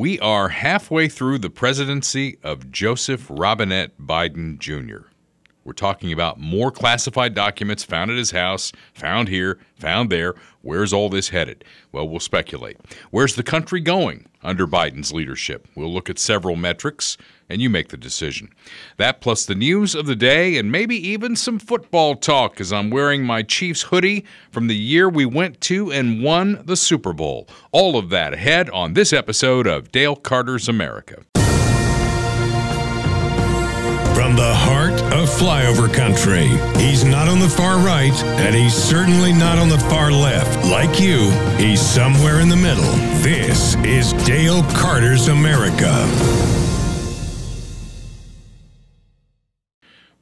We are halfway through the presidency of Joseph Robinette Biden Jr. We're talking about more classified documents found at his house, found here, found there. Where's all this headed? Well, we'll speculate. Where's the country going under Biden's leadership? We'll look at several metrics, and you make the decision. That plus the news of the day, and maybe even some football talk as I'm wearing my Chiefs hoodie from the year we went to and won the Super Bowl. All of that ahead on this episode of Dale Carter's America. From the heart of flyover country, he's not on the far right, and he's certainly not on the far left. Like you, he's somewhere in the middle. This is Dale Carter's America.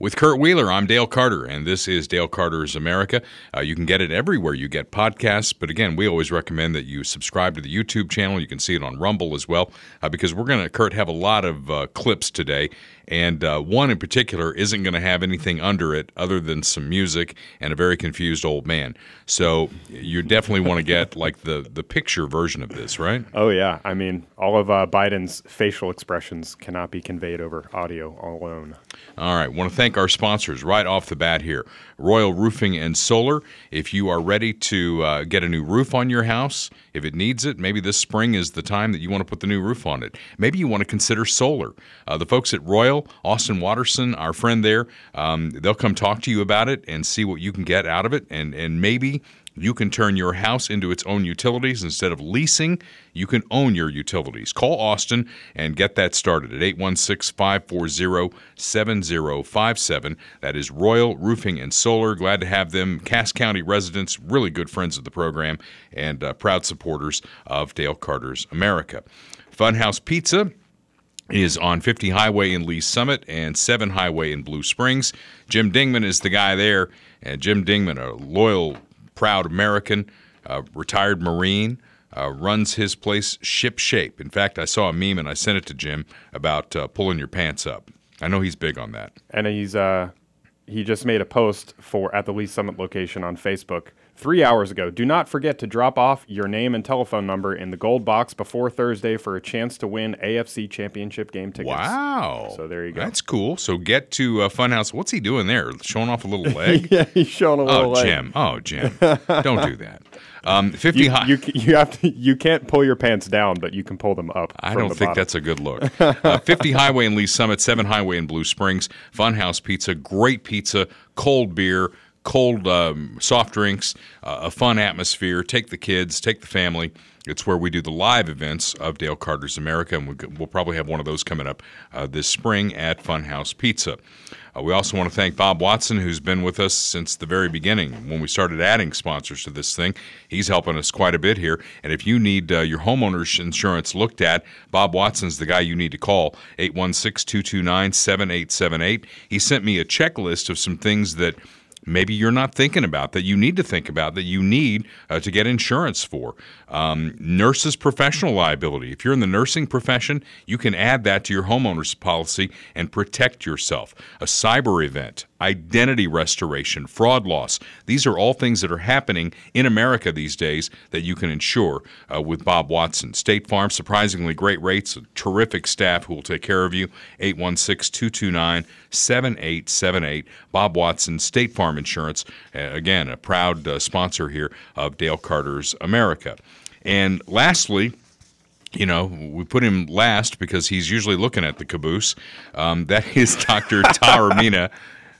With Kurt Wheeler, I'm Dale Carter, and this is Dale Carter's America. Uh, you can get it everywhere you get podcasts, but again, we always recommend that you subscribe to the YouTube channel. You can see it on Rumble as well, uh, because we're going to, Kurt, have a lot of uh, clips today and uh, one in particular isn't going to have anything under it other than some music and a very confused old man. So you definitely want to get like the the picture version of this, right? Oh yeah, I mean all of uh, Biden's facial expressions cannot be conveyed over audio alone. All right, want to thank our sponsors right off the bat here. Royal Roofing and Solar. If you are ready to uh, get a new roof on your house, if it needs it, maybe this spring is the time that you want to put the new roof on it. Maybe you want to consider solar. Uh, the folks at Royal, Austin Watterson, our friend there, um, they'll come talk to you about it and see what you can get out of it, and and maybe you can turn your house into its own utilities instead of leasing. You can own your utilities. Call Austin and get that started at 816 540 7057. That is Royal Roofing and Solar. Glad to have them. Cass County residents, really good friends of the program, and uh, proud supporters of Dale Carter's America. Funhouse Pizza is on 50 Highway in Lee's Summit and 7 Highway in Blue Springs. Jim Dingman is the guy there, and Jim Dingman, a loyal proud American, retired Marine, uh, runs his place ship shape. In fact, I saw a meme and I sent it to Jim about uh, pulling your pants up. I know he's big on that. And he's uh, he just made a post for at the Lee Summit location on Facebook three hours ago. Do not forget to drop off your name and telephone number in the gold box before Thursday for a chance to win AFC Championship game tickets. Wow! So there you go. That's cool. So get to uh, Funhouse. What's he doing there? Showing off a little leg? yeah, he's showing a little leg. oh, leg. Jim. Oh, Jim. Don't do that. Um, 50 You, high. you, you have to you can't pull your pants down, but you can pull them up. I don't think bottom. that's a good look. Uh, 50 Highway in Lee Summit, 7 Highway in Blue Springs, Funhouse Pizza, great pizza, cold beer, cold um, soft drinks, uh, a fun atmosphere. Take the kids, take the family. It's where we do the live events of Dale Carter's America, and we'll, probably have one of those coming up uh, this spring at Funhouse Pizza. Uh, we also want to thank Bob Watson, who's been with us since the very beginning when we started adding sponsors to this thing. He's helping us quite a bit here. And if you need uh, your homeowner's insurance looked at, Bob Watson's the guy you need to call 816 229 7878. He sent me a checklist of some things that maybe you're not thinking about that you need to think about that you need uh, to get insurance for. Um, nurses' professional liability. If you're in the nursing profession, you can add that to your homeowner's policy and protect yourself. A cyber event, identity restoration, fraud loss. These are all things that are happening in America these days that you can insure uh, with Bob Watson. State Farm, surprisingly great rates, terrific staff who will take care of you. 816 229 7878. Bob Watson, State Farm Insurance. Uh, again, a proud uh, sponsor here of Dale Carter's America. And lastly, you know, we put him last because he's usually looking at the caboose. Um, that is Dr. Taormina.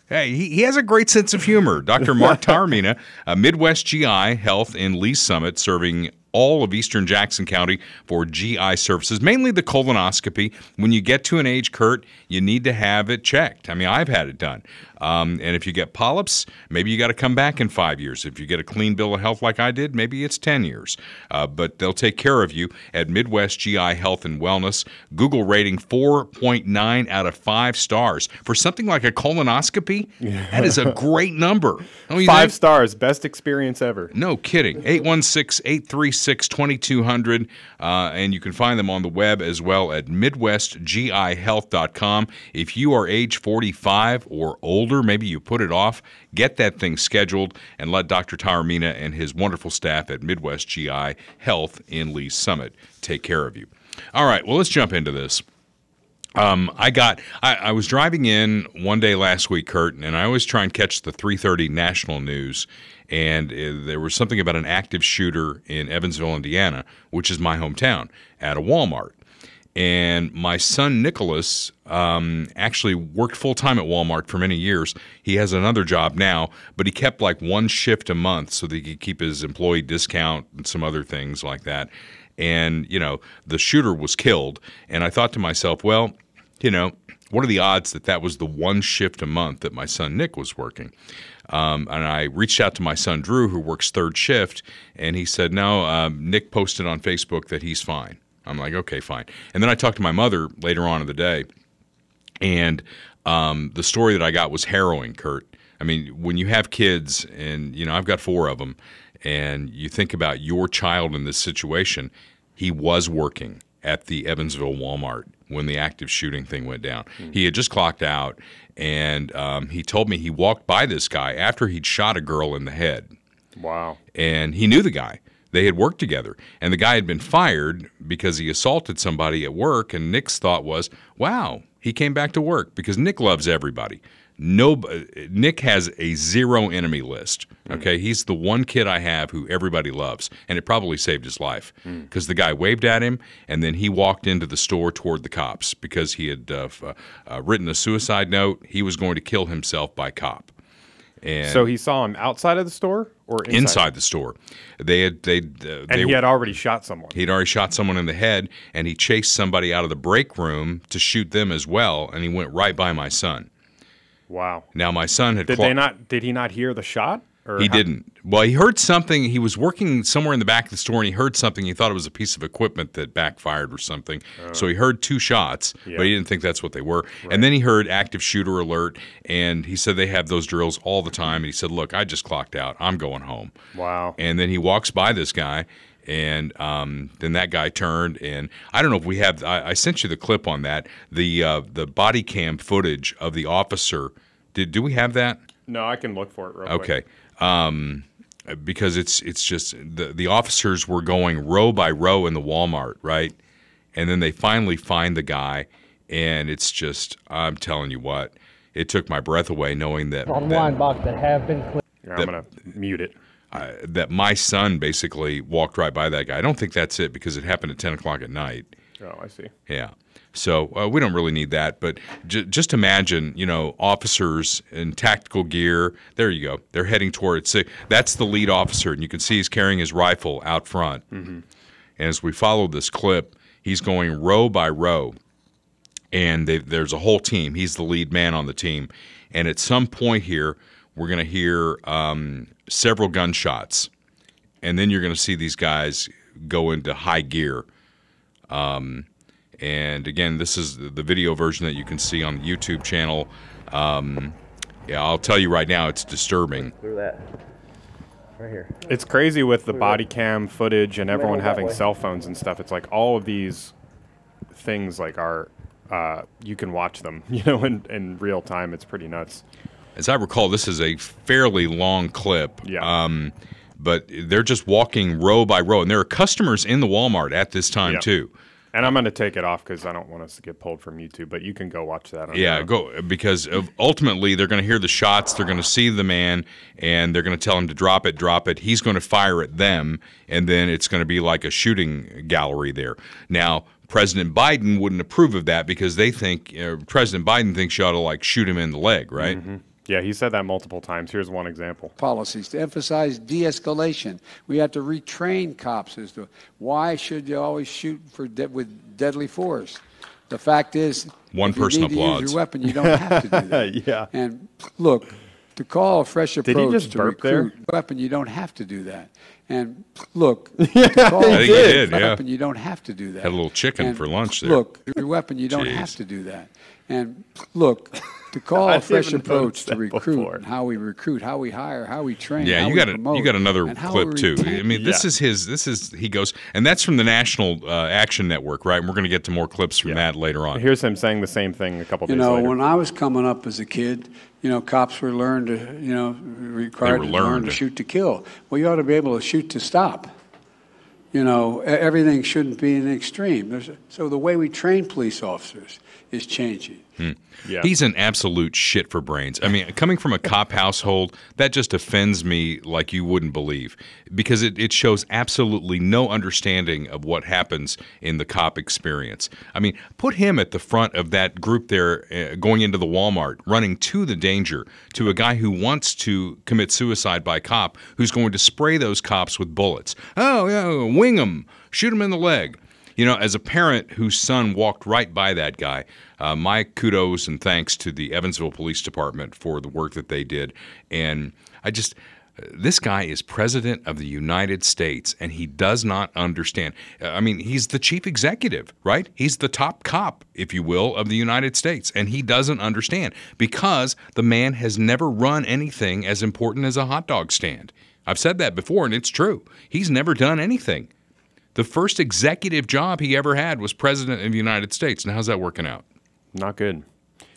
Hey, he, he has a great sense of humor. Dr. Mark Taormina, uh, Midwest GI Health in Lee Summit, serving all of eastern Jackson County for GI services, mainly the colonoscopy. When you get to an age, Kurt, you need to have it checked. I mean, I've had it done. Um, and if you get polyps, maybe you got to come back in five years. If you get a clean bill of health like I did, maybe it's 10 years. Uh, but they'll take care of you at Midwest GI Health and Wellness. Google rating 4.9 out of 5 stars. For something like a colonoscopy, that is a great number. Five think? stars, best experience ever. No kidding. 816 836 2200. And you can find them on the web as well at MidwestGIHealth.com. If you are age 45 or older, maybe you put it off, get that thing scheduled and let Dr. Taormina and his wonderful staff at Midwest GI Health in Lee Summit take care of you. All right, well, let's jump into this. Um, I got. I, I was driving in one day last week, Kurt, and I always try and catch the 3:30 national news. And uh, there was something about an active shooter in Evansville, Indiana, which is my hometown, at a Walmart. And my son Nicholas um, actually worked full time at Walmart for many years. He has another job now, but he kept like one shift a month so that he could keep his employee discount and some other things like that. And, you know, the shooter was killed. And I thought to myself, well, you know, what are the odds that that was the one shift a month that my son Nick was working? Um, and I reached out to my son Drew, who works third shift, and he said, no, um, Nick posted on Facebook that he's fine. I'm like, okay, fine. And then I talked to my mother later on in the day, and um, the story that I got was harrowing, Kurt. I mean, when you have kids, and you know, I've got four of them, and you think about your child in this situation, he was working at the Evansville Walmart when the active shooting thing went down. Mm-hmm. He had just clocked out, and um, he told me he walked by this guy after he'd shot a girl in the head. Wow. And he knew the guy. They had worked together, and the guy had been fired because he assaulted somebody at work. And Nick's thought was, wow, he came back to work because Nick loves everybody no Nick has a zero enemy list. Okay, mm. he's the one kid I have who everybody loves, and it probably saved his life because mm. the guy waved at him, and then he walked into the store toward the cops because he had uh, uh, uh, written a suicide note. He was going to kill himself by cop. And so he saw him outside of the store or inside, inside the store. They had they uh, and he had already shot someone. He'd already shot someone in the head, and he chased somebody out of the break room to shoot them as well. And he went right by my son. Wow. Now my son had. Did they not? Did he not hear the shot? He how? didn't. Well, he heard something. He was working somewhere in the back of the store, and he heard something. He thought it was a piece of equipment that backfired or something. Uh, so he heard two shots, yeah. but he didn't think that's what they were. Right. And then he heard active shooter alert, and he said they have those drills all the time. And he said, "Look, I just clocked out. I'm going home." Wow. And then he walks by this guy, and um, then that guy turned and I don't know if we have I, I sent you the clip on that the uh, the body cam footage of the officer did do we have that? No, I can look for it. Real quick. okay. Um, because it's it's just the the officers were going row by row in the Walmart, right? And then they finally find the guy, and it's just I'm telling you what, it took my breath away knowing that online that, box that have been cleared. Yeah, I'm gonna mute it. Uh, that my son basically walked right by that guy. I don't think that's it because it happened at ten o'clock at night. Oh, I see. Yeah. So uh, we don't really need that, but j- just imagine, you know, officers in tactical gear. There you go. They're heading toward it. So that's the lead officer, and you can see he's carrying his rifle out front. Mm-hmm. And as we follow this clip, he's going row by row, and they, there's a whole team. He's the lead man on the team, and at some point here, we're going to hear um, several gunshots, and then you're going to see these guys go into high gear. Um, and again, this is the video version that you can see on the YouTube channel. Um, yeah, I'll tell you right now, it's disturbing. Through that. Right here. It's crazy with the body cam footage and everyone having cell phones and stuff. It's like all of these things like are uh, you can watch them, you know, in, in real time. It's pretty nuts. As I recall, this is a fairly long clip. Yeah. Um, but they're just walking row by row, and there are customers in the Walmart at this time yeah. too. And I'm going to take it off because I don't want us to get pulled from YouTube. But you can go watch that. yeah, go because ultimately they're going to hear the shots. They're going to see the man, and they're going to tell him to drop it, drop it. He's going to fire at them, and then it's going to be like a shooting gallery there. Now, President Biden wouldn't approve of that because they think uh, President Biden thinks you ought to like shoot him in the leg, right? Mm-hmm. Yeah, he said that multiple times. Here's one example. Policies to emphasize de escalation. We have to retrain cops as to why should you always shoot for de- with deadly force. The fact is, one person you need applauds. To use your weapon, you don't have to do that. yeah. And look, to call a fresh approach Did he just to burp recruit there? weapon, you don't have to do that. And look, to call I think he did, yeah. weapon, you don't have to do that. Had a little chicken and for lunch there. Look, your weapon, you don't Jeez. have to do that. And look, to call a fresh approach to recruit, and how we recruit, how we hire, how we train. Yeah, you got a, you got another clip too. I mean, this Yeah. is his. This is he goes, and that's from the National uh, Action Network, right? And we're going to get to more clips from that later on. Here's him saying the same thing a couple You days know, later. when I was coming up as a kid, you know, cops were learned to, you know, required were to learn to shoot to kill. Well, you ought to be able to shoot to stop. you know, e- everything shouldn't be an extreme. There's, so the way we train police officers is changing. Yeah. He's an absolute shit for brains. I mean, coming from a cop household, that just offends me like you wouldn't believe because it, it shows absolutely no understanding of what happens in the cop experience. I mean, put him at the front of that group there uh, going into the Walmart, running to the danger, to a guy who wants to commit suicide by cop who's going to spray those cops with bullets. Oh, yeah, wing them, shoot him in the leg. You know, as a parent whose son walked right by that guy, uh, my kudos and thanks to the Evansville Police Department for the work that they did. And I just, uh, this guy is president of the United States and he does not understand. Uh, I mean, he's the chief executive, right? He's the top cop, if you will, of the United States. And he doesn't understand because the man has never run anything as important as a hot dog stand. I've said that before and it's true. He's never done anything. The first executive job he ever had was president of the United States. Now, how's that working out? Not good.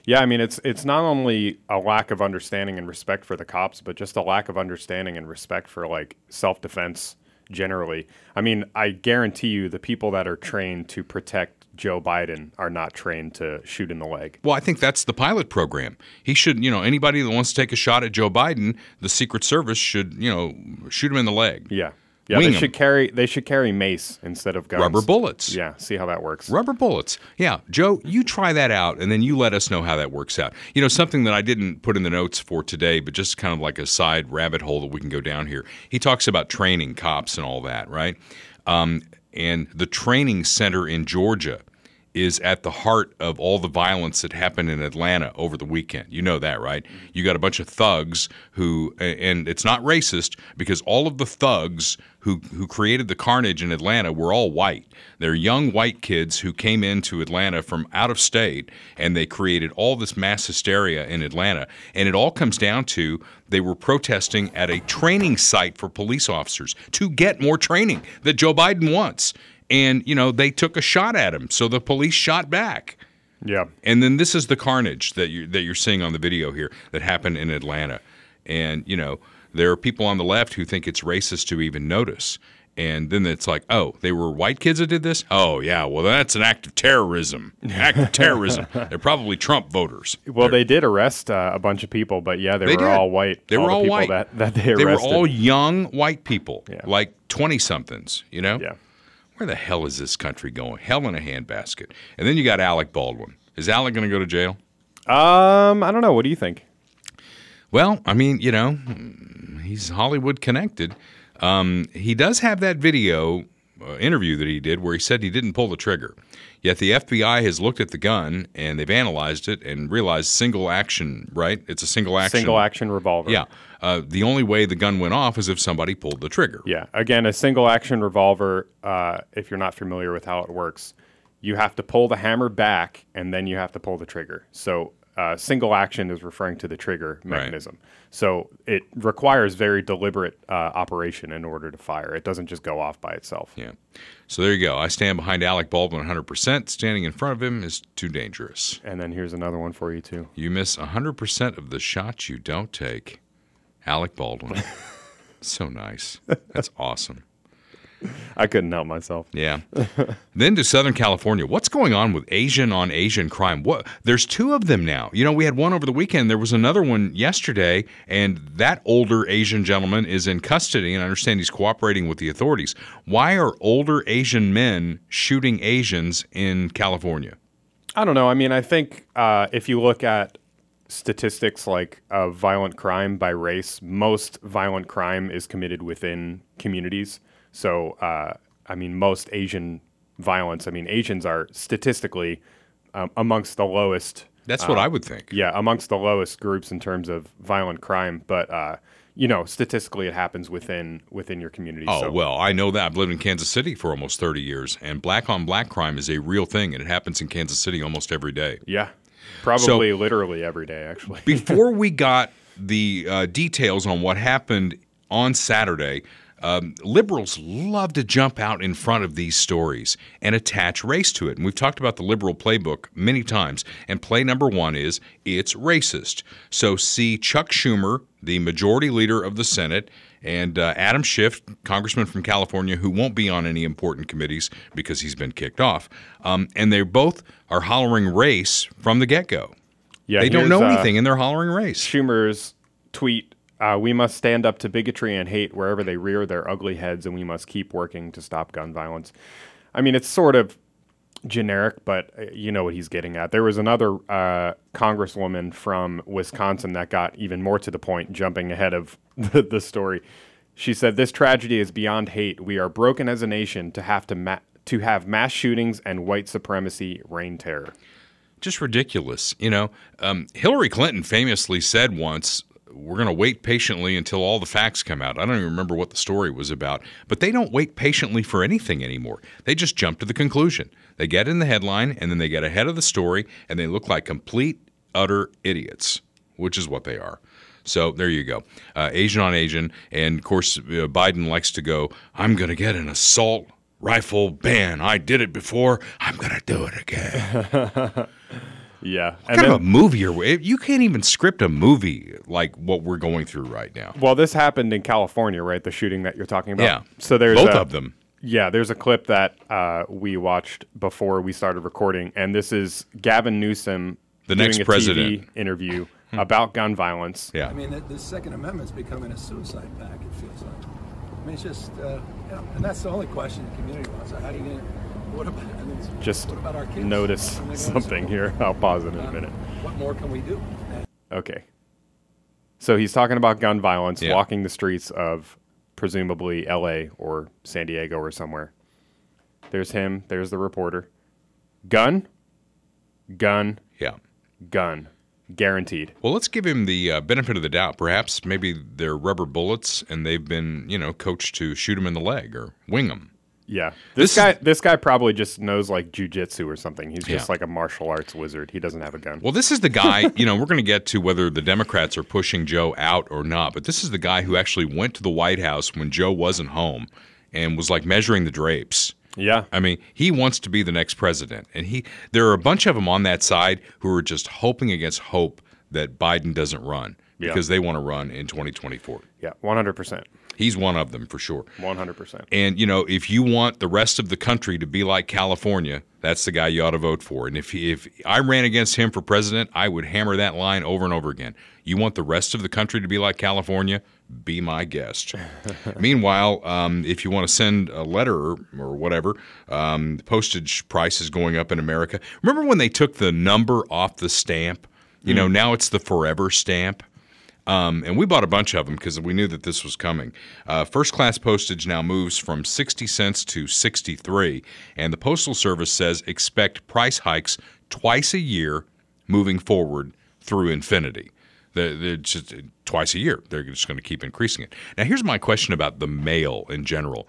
Yeah, I mean it's it's not only a lack of understanding and respect for the cops, but just a lack of understanding and respect for like self defense generally. I mean, I guarantee you the people that are trained to protect Joe Biden are not trained to shoot in the leg. Well, I think that's the pilot program. He should, you know, anybody that wants to take a shot at Joe Biden, the Secret Service should, you know, shoot him in the leg. Yeah. Yeah, Wing they 'em. should carry they should carry mace instead of guns. Rubber bullets. Yeah, see how that works. Rubber bullets. Yeah, Joe, you try that out and then you let us know how that works out. You know, something that I didn't put in the notes for today, but just kind of like a side rabbit hole that we can go down here. He talks about training cops and all that, right? Um, and the training center in Georgia is at the heart of all the violence that happened in Atlanta over the weekend. You know that, right? Mm-hmm. You got a bunch of thugs who, and it's not racist because all of the thugs who who created the carnage in Atlanta were all white. They're young white kids who came into Atlanta from out of state, and they created all this mass hysteria in Atlanta. And it all comes down to they were protesting at a training site for police officers to get more training that Joe Biden wants and you know they took a shot at him so the police shot back Yeah. and then this is the carnage that you that you're seeing on the video here that happened in Atlanta and you know there are people on the left who think it's racist to even notice and then it's like oh they were white kids that did this oh yeah well that's an act of terrorism act of terrorism they're probably Trump voters Well, they did arrest uh, a bunch of people, but yeah, they, they were did. all white. They were the all people white. That, that they They were all young white people, Yeah. like twenty somethings. You know. Yeah. Where the hell is this country going? Hell in a handbasket. And then you got Alec Baldwin. Is Alec going to go to jail? Um, I don't know. What do you think? Well, I mean, you know, he's Hollywood connected. Um, he does have that video uh, interview that he did where he said he didn't pull the trigger. Yet the FBI has looked at the gun and they've analyzed it and realized single action, right? It's a single action. Single action revolver. Yeah. Uh, the only way the gun went off is if somebody pulled the trigger. Yeah. Again, a single action revolver. Uh, if you're not familiar with how it works, you have to pull the hammer back and then you have to pull the trigger. So uh, single action is referring to the trigger mechanism. So it requires very deliberate uh, operation in order to fire. It doesn't just go off by itself. Yeah. So there you go. I stand behind Alec Baldwin 100%. Standing in front of him is too dangerous. And then here's another one for you too. You miss 100% of the shots you don't take. Alec Baldwin. so nice. That's awesome. I couldn't help myself. Yeah. then to Southern California. What's going on with Asian on Asian crime? What there's two of them now. You know, we had one over the weekend. There was another one yesterday, and that older Asian gentleman is in custody and I understand he's cooperating with the authorities. Why are older Asian men shooting Asians in California? I don't know. I mean, I think uh, if you look at statistics like of violent crime by race, most violent crime is committed within communities. So, uh, I mean, most Asian violence, I mean, Asians are statistically um, amongst the lowest. That's what I would think. Yeah, amongst the lowest groups in terms of violent crime. But, uh, you know, statistically, it happens within within your community. Oh, so, well, I know that. I've lived in Kansas City for almost 30 years, and black on black crime is a real thing, and it happens in Kansas City almost every day. yeah, probably literally every day, actually. Before we got the uh, details on what happened on Saturday, Um, liberals love to jump out in front of these stories and attach race to it. And we've talked about the liberal playbook many times. And play number one is it's racist. So see Chuck Schumer, the majority leader of the Senate, and uh, Adam Schiff, congressman from California, who won't be on any important committees because he's been kicked off. Um, and they both are hollering race from the get go. Yeah, They don't know uh, anything and they're hollering race. Schumer's tweet uh, We must stand up to bigotry and hate wherever they rear their ugly heads, and we must keep working to stop gun violence. I mean, it's sort of generic, but uh, you know what he's getting at. There was another uh, congresswoman from Wisconsin that got even more to the point, jumping ahead of the, the story. She said, "This tragedy is beyond hate. We are broken as a nation to have to ma- to have mass shootings and white supremacy reign terror." just ridiculous. You know, um, Hillary Clinton famously said once, "We're going to wait patiently until all the facts come out." I don't even remember what the story was about, but they don't wait patiently for anything anymore. They just jump to the conclusion. They get in the headline, and then they get ahead of the story, and they look like complete, utter idiots, which is what they are. So there you go, uh, Asian on Asian, and of course uh, Biden likes to go. I'm going to get an assault rifle ban. I did it before. I'm going to do it again. Yeah, What kind of a movie are we? You can't even script a movie like what we're going through right now. Well, this happened in California, right? The shooting that you're talking about. Yeah. So there's Both a- of them. Yeah, there's a clip that uh, we watched before we started recording, and this is Gavin Newsom, The doing next a president. TV interview about gun violence. Yeah. I mean, the, the Second Amendment's becoming a suicide pact, it feels like. I mean, it's just, uh, you know, and that's the only question the community wants. How do you get, what about, I mean, Just what about our kids? notice when they go to something here. I'll pause it in a Uh, minute. What more can we do? Okay. So he's talking about gun violence, Yeah. walking the streets of presumably L.A. or San Diego or somewhere. There's him. There's the reporter. Gun, gun, Yeah. gun, guaranteed. Well, let's give him the uh, benefit of the doubt. Perhaps maybe they're rubber bullets and they've been, you know, coached to shoot him in the leg or wing him. Yeah, This this, guy. This guy probably just knows like jujitsu or something. He's just Yeah. like a martial arts wizard. He doesn't have a gun. Well, this is the guy, you know, we're going to get to whether the Democrats are pushing Joe out or not, but this is the guy who actually went to the White House when Joe wasn't home and was like measuring the drapes. yeah, I mean, he wants to be the next president, and he there are a bunch of them on that side who are just hoping against hope that Biden doesn't run Yeah. because they want to run in 2024. yeah, one hundred percent, He's one of them for sure. one hundred percent. And you know, if you want the rest of the country to be like California, that's the guy you ought to vote for. And if he, if I ran against him for president, I would hammer that line over and over again. You want the rest of the country to be like California? Be my guest. Meanwhile, um, if you want to send a letter or, or whatever, um, the postage price is going up in America. Remember when they took the number off the stamp? You know, now it's the forever stamp. Um, and we bought a bunch of them because we knew that this was coming. Uh, first class postage now moves from 60 cents to 63, and the Postal Service says expect price hikes twice a year moving forward through infinity. They're, they're just twice a year. They're just going to keep increasing it. Now, here's my question about the mail in general.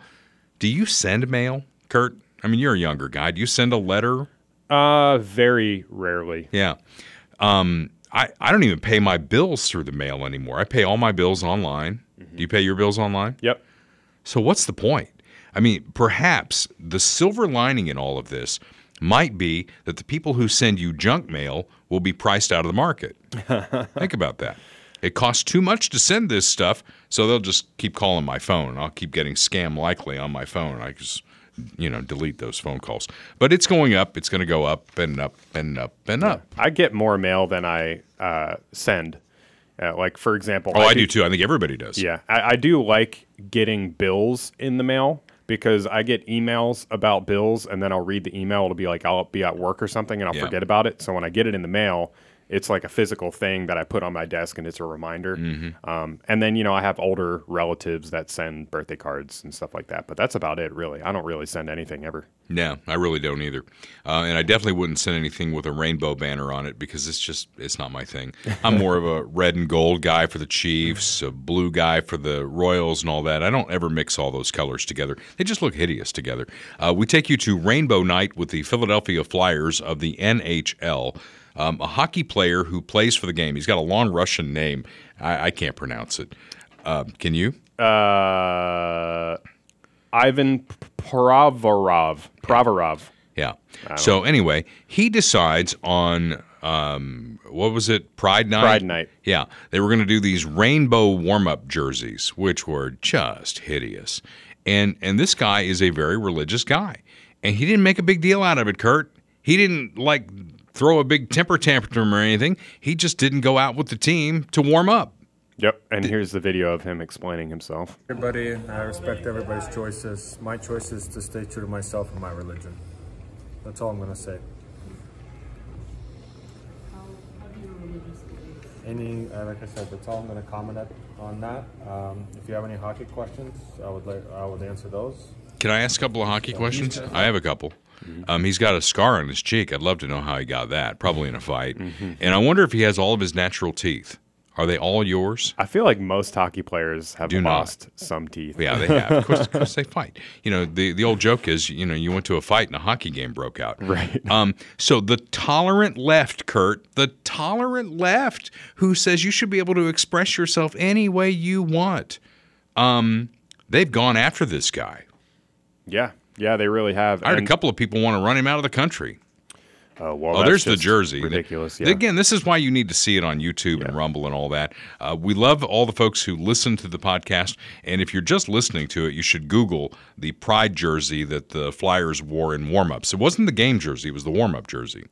Do you send mail, Kurt? I mean, you're a younger guy. Do you send a letter? Uh, very rarely. Yeah. Um, I, I don't even pay my bills through the mail anymore. I pay all my bills online. Mm-hmm. Do you pay your bills online? Yep. So what's the point? I mean, perhaps the silver lining in all of this might be that the people who send you junk mail will be priced out of the market. Think about that. It costs too much to send this stuff, so they'll just keep calling my phone, and I'll keep getting scam likely on my phone. I just, you know, delete those phone calls. But it's going up. It's going to go up and up and up and up. I get more mail than I uh, send. Uh, like for example, Oh, I do too. I think everybody does. Yeah, I, I do like getting bills in the mail because I get emails about bills, and then I'll read the email. It'll be like I'll be at work or something, and I'll Yeah. forget about it. So when I get it in the mail, it's like a physical thing that I put on my desk, and it's a reminder. Mm-hmm. Um, and then you know I have older relatives that send birthday cards and stuff like that, but that's about it, really. I don't really send anything ever. No, I really don't either. Uh, and I definitely wouldn't send anything with a rainbow banner on it because it's just it's not my thing. I'm more of a red and gold guy for the Chiefs, a blue guy for the Royals, and all that. I don't ever mix all those colors together. They just look hideous together. Uh, we take you to Rainbow Night with the Philadelphia Flyers of the NHL. Um, a hockey player who plays for the game. He's got a long Russian name. I, I can't pronounce it. Uh, can you? Uh, Ivan Provorov. Provorov. Yeah. So anyway, he decides on um, what was it? Pride night. Pride night. Yeah, they were going to do these rainbow warm-up jerseys, which were just hideous. And and this guy is a very religious guy, and he didn't make a big deal out of it. Kurt, he didn't like throw a big temper tantrum or anything. He just didn't go out with the team to warm up. Yep. And here's the video of him explaining himself. Everybody, I respect everybody's choices. My choice is to stay true to myself and my religion. That's all I'm gonna say. Any, uh, like I said, that's all I'm gonna comment at, on that. Um, if you have any hockey questions, I would like, I would answer those. Can I ask a couple of hockey questions? I have a couple. Um, he's got a scar on his cheek. I'd love to know how he got that. Probably in a fight. And I wonder if he has all of his natural teeth. Are they all yours? I feel like most hockey players have Do not. lost some teeth. Yeah, they have. Of course, course they fight. You know, the, the old joke is, you know, you went to a fight and a hockey game broke out. Right. Um, so the tolerant left, Kurt, the tolerant left who says you should be able to express yourself any way you want, um, they've gone after this guy. Yeah. Yeah, they really have. I heard And- a couple of people want to run him out of the country. Oh, well, Oh, that's there's the jersey. Ridiculous. Yeah. Again, this is why you need to see it on YouTube and Rumble and all that. Uh, we love all the folks who listen to the podcast. And if you're just listening to it, you should Google the Pride jersey that the Flyers wore in warmups. It wasn't the game jersey; it was the warm-up jersey.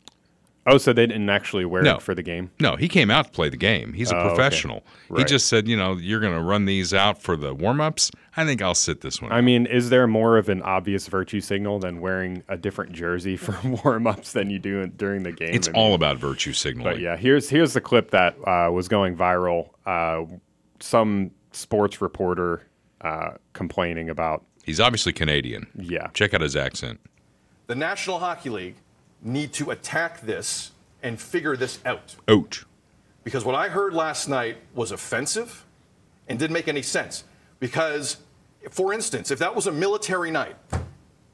Oh, so they didn't actually wear No. it for the game? No, he came out to play the game. He's a Oh, okay. professional. He just said, you know, you're going to run these out for the warm-ups. I think I'll sit this one. I mean, is there more of an obvious virtue signal than wearing a different jersey for warm ups than you do in- during the game? it's I mean, all about virtue signaling. But yeah, here's here's the clip that uh, was going viral. Uh, some sports reporter uh, complaining about He's obviously Canadian. yeah. Check out his accent. The National Hockey League need to attack this and figure this out. Ouch. Because what I heard last night was offensive and didn't make any sense. Because, for instance, if that was a military night,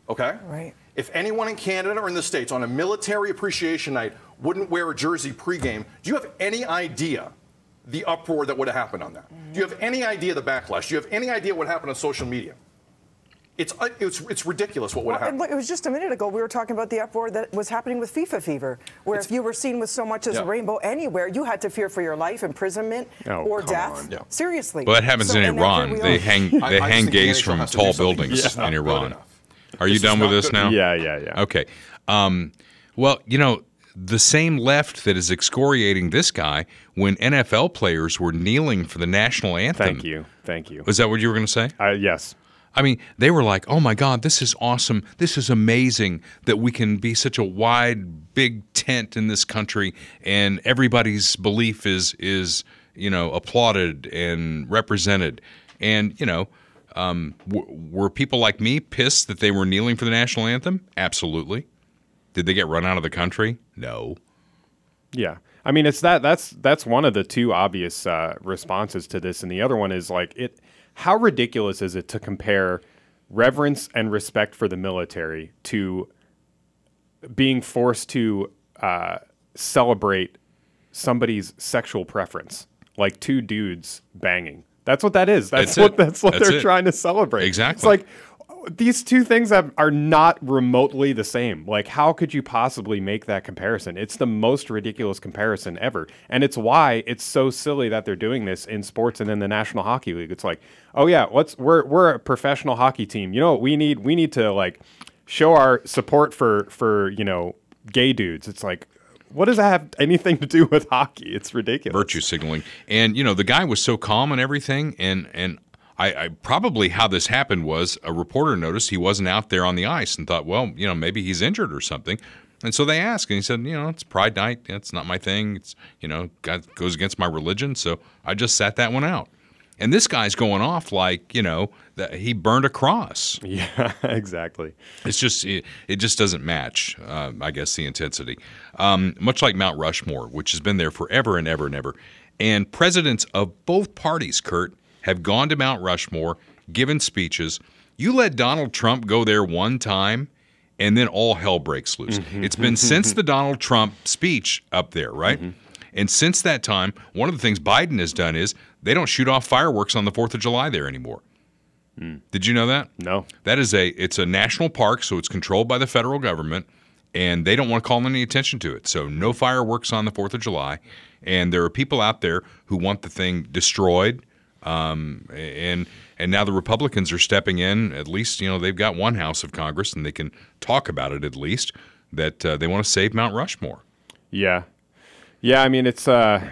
okay? Right. If anyone in Canada or in the States on a military appreciation night wouldn't wear a jersey pregame, do you have any idea the uproar that would have happened on that? Do you have any idea the backlash? Do you have any idea what happened on social media? It's, uh, it's, it's ridiculous what would have Well, happened. it was just a minute ago we were talking about the uproar that was happening with FIFA fever, where if you were seen with so much as Yeah. a rainbow anywhere, you had to fear for your life, imprisonment, Oh, or death. Yeah. Seriously. Well, that happens So- in and now here Iran. They hang they I just hang think gays from has to do tall buildings This is not in Iran. Are you This is done with this good now? Yeah, yeah, yeah. Okay. Um, well, you know, the same left that is excoriating this guy when NFL players were kneeling for the national anthem. Thank you, thank you. Is that what you were going to say? Uh, yes, I mean, they were like, "Oh my God, this is awesome! This is amazing that we can be such a wide, big tent in this country, and everybody's belief is is you know applauded and represented." And you know, um, were people like me pissed that they were kneeling for the national anthem? Absolutely. Did they get run out of the country? No. yeah. I mean, it's that that's that's one of the two obvious uh, responses to this, and the other one is like it. How ridiculous is it to compare reverence and respect for the military to being forced to uh, celebrate somebody's sexual preference, like two dudes banging? That's what that is. That's, That's what it. that's what That's they're it. trying to celebrate. Exactly. It's like these two things are not remotely the same. Like, how could you possibly make that comparison? It's the most ridiculous comparison ever, and it's why it's so silly that they're doing this in sports and in the National Hockey League. It's like, oh yeah, let's we're we're a professional hockey team. You know what we need? We need to like show our support for for you know gay dudes. It's like. What does that have anything to do with hockey? It's ridiculous. virtue signaling. And you know, the guy was so calm and everything, and and I, I probably how this happened was a reporter noticed he wasn't out there on the ice and thought, well, you know, maybe he's injured or something. And so they asked, and he said, you know, it's Pride Night. It's not my thing. It's you know, God goes against my religion, so I just sat that one out. And this guy's going off like you know that he burned a cross. Yeah, exactly. It's just it, it just doesn't match. Uh, I guess the intensity, um, much like Mount Rushmore, which has been there forever and ever and ever. And presidents of both parties, Kurt, have gone to Mount Rushmore, given speeches. You let Donald Trump go there one time, and then all hell breaks loose. Mm-hmm. It's been since the Donald Trump speech up there, right? Mm-hmm. And since that time, one of the things Biden has done is they don't shoot off fireworks on the 4th of July there anymore. Mm. Did you know that? No. That is a it's a national park, so it's controlled by the federal government, and they don't want to call any attention to it. So no fireworks on the Fourth of July, and there are people out there who want the thing destroyed. Um, and and now the Republicans are stepping in. At least you know they've got one House of Congress, and they can talk about it. At least that uh, they want to save Mount Rushmore. Yeah. Yeah, I mean it's uh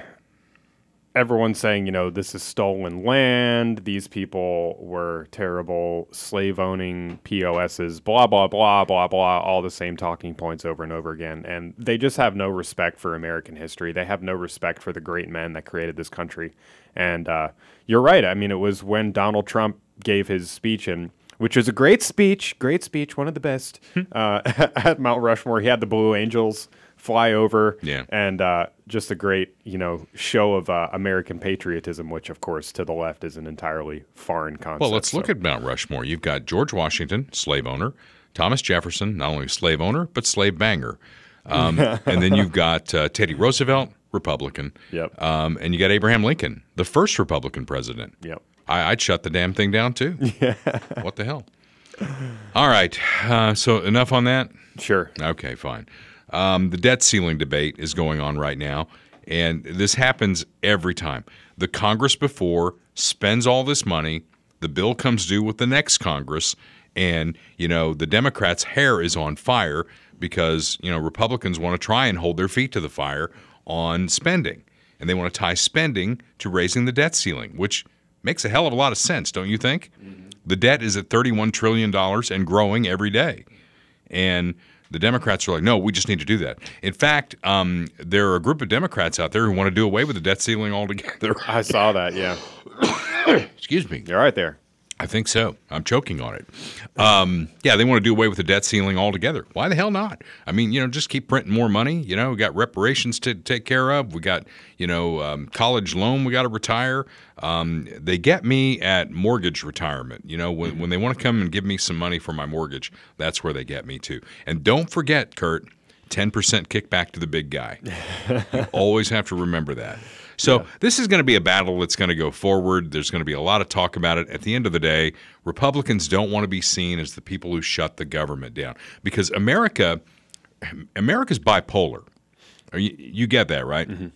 everyone's saying, you know, this is stolen land. These people were terrible slave owning POSs, blah blah blah blah blah, all the same talking points over and over again. And they just have no respect for American history. They have no respect for the great men that created this country. And uh, you're right. I mean, it was when Donald Trump gave his speech and which was a great speech, great speech, one of the best uh, at Mount Rushmore. He had the Blue Angels fly over, Yeah. and uh, just a great, you know, show of uh, American patriotism, which, of course, to the left is an entirely foreign concept. Well, let's look at Mount Rushmore. You've got George Washington, slave owner, Thomas Jefferson, not only slave owner but slave banger, um, and then you've got uh, Teddy Roosevelt, Republican. Yep. Um, and you got Abraham Lincoln, the first Republican president. Yep. I, I'd shut the damn thing down too. Yeah. What the hell? All right. Uh, so enough on that. Sure. Okay, fine. Um, the debt ceiling debate is going on right now, and this happens every time. The Congress before spends all this money, the bill comes due with the next Congress, and you know the Democrats' hair is on fire because you know Republicans want to try and hold their feet to the fire on spending, and they want to tie spending to raising the debt ceiling, which makes a hell of a lot of sense, don't you think? The debt is at thirty-one trillion dollars and growing every day. And the Democrats are like, no, we just need to do that. In fact, um, there are a group of Democrats out there who want to do away with the debt ceiling altogether. I saw that. Yeah. Excuse me. You're right there. I think so. I'm choking on it. Um, yeah, they want to do away with the debt ceiling altogether. Why the hell not? I mean, you know, just keep printing more money. You know, we got reparations to take care of. We got, you know, um, college loan we got to retire. Um, they get me at mortgage retirement. You know, when, when they want to come and give me some money for my mortgage, that's where they get me to. And don't forget, Kurt, 10% kickback to the big guy. you always have to remember that. So this is going to be a battle that's going to go forward. There's going to be a lot of talk about it. At the end of the day, Republicans don't want to be seen as the people who shut the government down because America, America's bipolar. You, you get that right? Mm-hmm.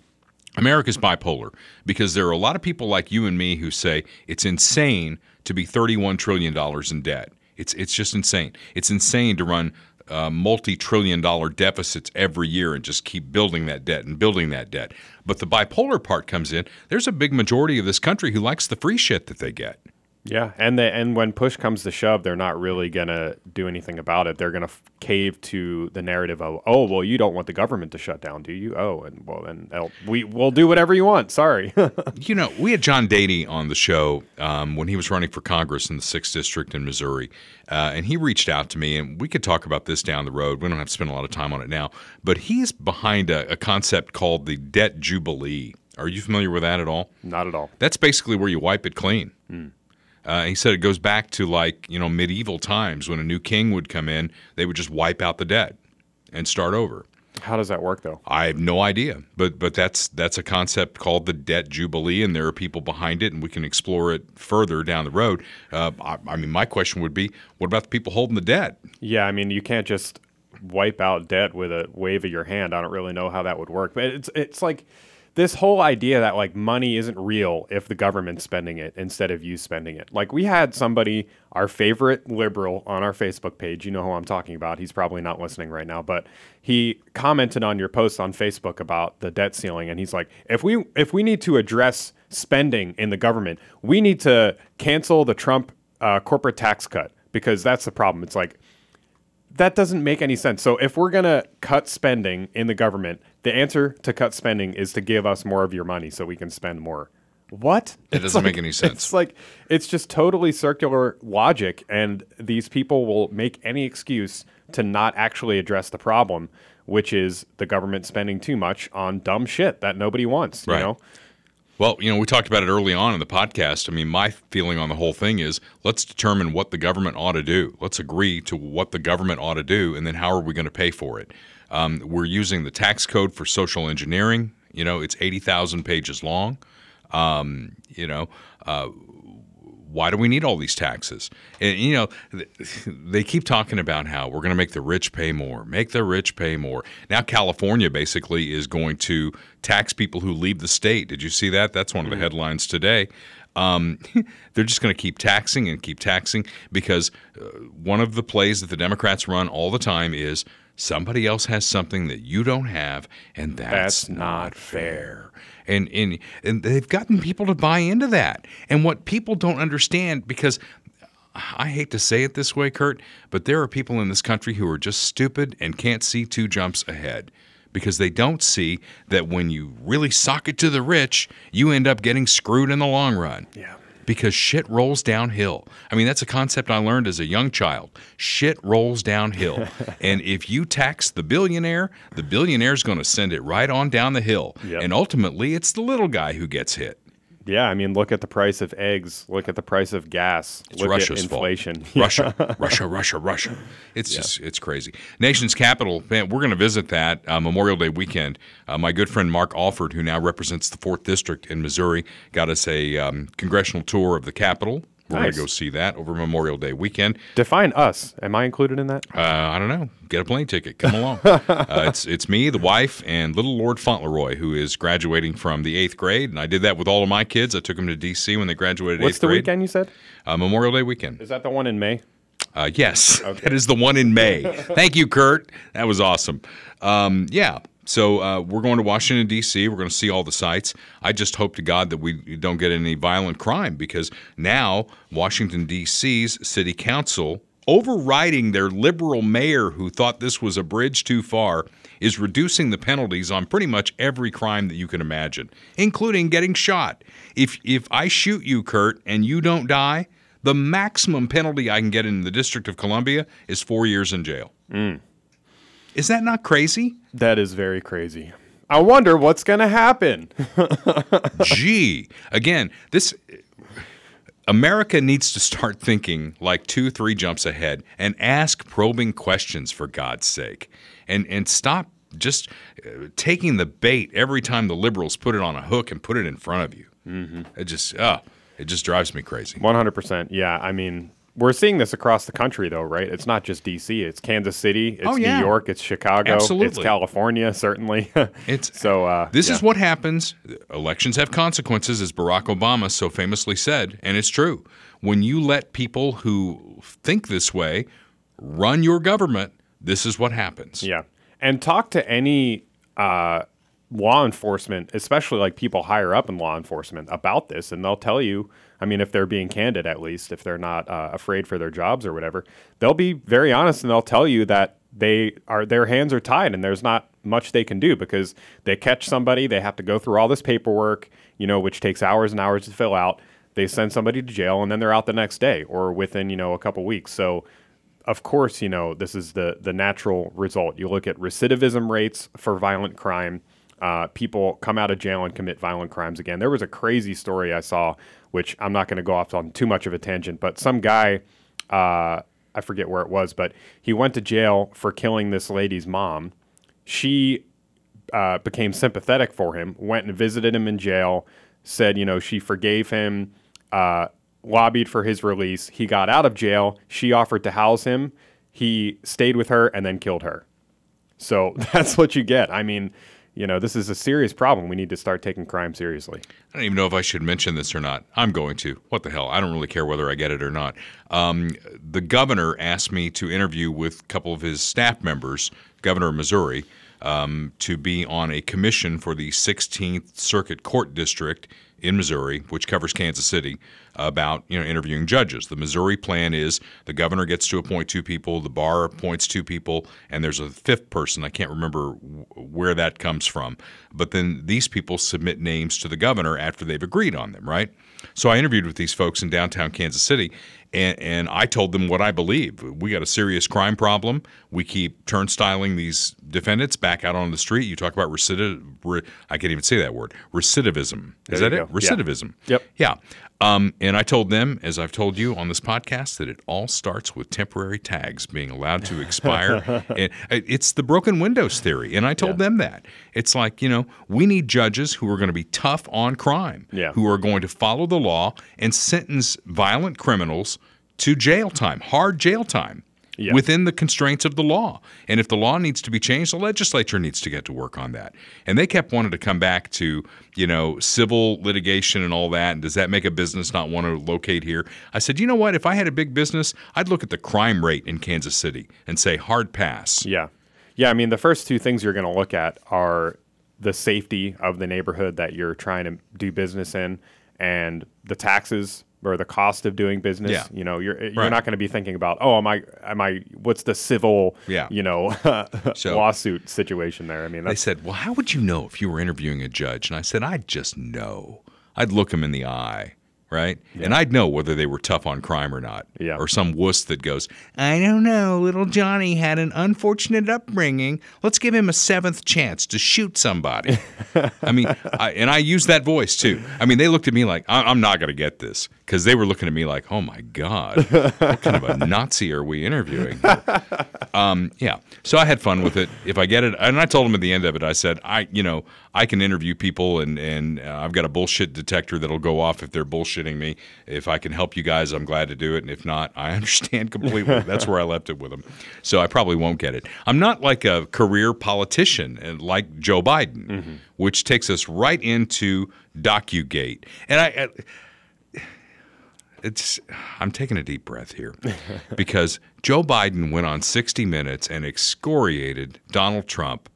America's bipolar because there are a lot of people like you and me who say it's insane to be $31 trillion in debt. It's, it's just insane. It's insane to run uh, multi trillion dollar deficits every year and just keep building that debt and building that debt. But the bipolar part comes in. There's a big majority of this country who likes the free shit that they get. Yeah, and they, and when push comes to shove, they're not really gonna do anything about it. They're gonna f- cave to the narrative of, oh, well, you don't want the government to shut down, do you? Oh, and well, then they'll- we will do whatever you want. Sorry. You know, we had John Dady on the show um, when he was running for Congress in the sixth district in Missouri, uh, and he reached out to me, and we could talk about this down the road. We don't have to spend a lot of time on it now, but he's behind a, a concept called the debt jubilee. Are you familiar with that at all? not at all. That's basically where you wipe it clean. Uh, he said it goes back to like you know medieval times when a new king would come in, they would just wipe out the debt and start over. How does that work, though? I have no idea, but but that's that's a concept called the debt jubilee, and there are people behind it, and we can explore it further down the road. Uh, I, I mean, my question would be, what about the people holding the debt? Yeah, I mean, you can't just wipe out debt with a wave of your hand. I don't really know how that would work, but it's it's like this whole idea that like money isn't real if the government's spending it instead of you spending it. Like we had somebody, our favorite liberal on our Facebook page, you know who I'm talking about. He's probably not listening right now, but he commented on your post on Facebook about the debt ceiling and he's like, "If we if we need to address spending in the government, we need to cancel the Trump uh, corporate tax cut because that's the problem. It's like that doesn't make any sense. So if we're gonna cut spending in the government, the answer to cut spending is to give us more of your money so we can spend more. What? It It's doesn't like- make any sense. It's like it's just totally circular logic, and these people will make any excuse to not actually address the problem, which is the government spending too much on dumb shit that nobody wants. You Right. know? Well, you know, we talked about it early on in the podcast. I mean, my feeling on the whole thing is let's determine what the government ought to do. Let's agree to what the government ought to do, and then how are we going to pay for it? Um, we're using the tax code for social engineering You know, it's 80,000 pages long. Um, you know, uh, why do we need all these taxes? And, you know, they keep talking about how we're going to make the rich pay more, make the rich pay more. Now, California basically is going to tax people who leave the state. Did you see that? That's one of the headlines today. Um, they're just going to keep taxing and keep taxing because uh, one of the plays that the Democrats run all the time is somebody else has something that you don't have, and that's, That's not not fair. And, and and they've gotten people to buy into that. And what people don't understand because I hate to say it this way, Kurt, but there are people in this country who are just stupid and can't see two jumps ahead because they don't see that when you really sock it to the rich, you end up getting screwed in the long run. Yeah. Because shit rolls downhill. I mean, that's a concept I learned as a young child. Shit rolls downhill. and if you tax the billionaire, the billionaire's going to send it right on down the hill. Yep. And ultimately, it's the little guy who gets hit. Yeah, I mean, look at the price of eggs. Look at the price of gas. It's look Russia's at fault. inflation. Russia, Russia, Russia, Russia. It's just it's crazy. Nation's capital, man. We're going to visit that uh, Memorial Day weekend. Uh, my good friend Mark Alford, who now represents the fourth district in Missouri, got us a um, congressional tour of the Capitol. We're Nice. going to go see that over Memorial Day weekend. Define us. Am I included in that? Uh, I don't know. Get a plane ticket. Come along. uh, it's it's me, the wife, and little Lord Fauntleroy, who is graduating from the eighth grade. And I did that with all of my kids. I took them to D.C. when they graduated What's eighth the grade. weekend you said? Uh, Memorial Day weekend. Is that the one in May? Uh, yes, that is the one in May. Thank you, Kurt. That was awesome. Um, yeah. So uh, we're going to Washington D.C. We're going to see all the sites. I just hope to God that we don't get any violent crime because now Washington D.C.'s city council, overriding their liberal mayor who thought this was a bridge too far, is reducing the penalties on pretty much every crime that you can imagine, including getting shot. If if I shoot you, Kurt, and you don't die, the maximum penalty I can get in the District of Columbia is four years in jail. Is that not crazy? That is very crazy. I wonder what's going to happen. Gee, again, this America needs to start thinking like two, three jumps ahead and ask probing questions for God's sake, and and stop just uh, taking the bait every time the liberals put it on a hook and put it in front of you. Mm-hmm. It just, oh, it just drives me crazy. 100%. Yeah, I mean, we're seeing this across the country, though, right? It's not just D.C. It's Kansas City. It's Oh, yeah. New York. It's Chicago. Absolutely. It's California, certainly. It's so. Uh, This yeah. is what happens. Elections have consequences, as Barack Obama so famously said, and it's true. When you let people who think this way run your government, this is what happens. Yeah. And talk to any uh, law enforcement, especially like people higher up in law enforcement, about this, and they'll tell you. I mean, if they're being candid, at least, if they're not uh, afraid for their jobs or whatever, they'll be very honest and they'll tell you that they are their hands are tied and there's not much they can do because they catch somebody, they have to go through all this paperwork, you know, which takes hours and hours to fill out. They send somebody to jail and then they're out the next day or within, you know, a couple weeks. So of course, you know, this is the the natural result. You look at recidivism rates for violent crime. Uh, people come out of jail and commit violent crimes again. There was a crazy story I saw, which I'm not going to go off on too much of a tangent, but some guy, uh, I forget where it was, but he went to jail for killing this lady's mom. She uh, became sympathetic for him, went and visited him in jail, said, you know, she forgave him, uh, lobbied for his release. He got out of jail. She offered to house him. He stayed with her and then killed her. So that's what you get. I mean, you know, this is a serious problem. We need to start taking crime seriously. I don't even know if I should mention this or not. I'm going to. What the hell? I don't really care whether I get it or not. Um, the governor asked me to interview with a couple of his staff members, governor of Missouri, um, to be on a commission for the 16th Circuit Court District in Missouri, which covers Kansas City, about you know interviewing judges. The Missouri plan is the governor gets to appoint two people, the bar appoints two people, and there's a fifth person. I can't remember where that comes from, but then these people submit names to the governor after they've agreed on them, right? So I interviewed with these folks in downtown Kansas City, and, and I told them what I believe. We got a serious crime problem. We keep turnstiling these defendants back out on the street. You talk about recidiv. Re, I can't even say that word. Recidivism. Is There that it? recidivism. Yep. Yeah. Um, and I told them, as I've told you on this podcast, that it all starts with temporary tags being allowed to expire. and it's the broken windows theory. And I told them that. It's like, you know, we need judges who are going to be tough on crime, Yeah. who are going to follow the law and sentence violent criminals to jail time, hard jail time. Yeah. Within the constraints of the law. And if the law needs to be changed, the legislature needs to get to work on that. And they kept wanting to come back to, you know, civil litigation and all that. And does that make a business not want to locate here? I said, you know what? If I had a big business, I'd look at the crime rate in Kansas City and say hard pass. Yeah. Yeah. I mean, the first two things you're going to look at are the safety of the neighborhood that you're trying to do business in and the taxes or the cost of doing business. Yeah. You know, you're you're Right. not going to be thinking about, oh, am I am I what's the civil Yeah. you know So- lawsuit situation there? I mean, They said, well, how would you know if you were interviewing a judge? And I said, I'd just know. I'd look them in the eye. Right? And I'd know whether they were tough on crime or not. Yeah. Or some wuss that goes, I don't know. Little Johnny had an unfortunate upbringing. Let's give him a seventh chance to shoot somebody. I mean, I, and I use that voice too. I mean, they looked at me like, I'm not going to get this because they were looking at me like, oh my God, what kind of a Nazi are we interviewing? um, yeah. So I had fun with it. If I get it, and I told them at the end of it, I said, I, you know, I can interview people, and and uh, I've got a bullshit detector that'll go off if they're bullshitting me. If I can help you guys, I'm glad to do it, and if not, I understand completely. That's where I left it with them. So I probably won't get it. I'm not like a career politician uh, like Joe Biden, which takes us right into DocuGate, and I. I it's I'm taking a deep breath here because Joe Biden went on 60 Minutes and excoriated Donald Trump.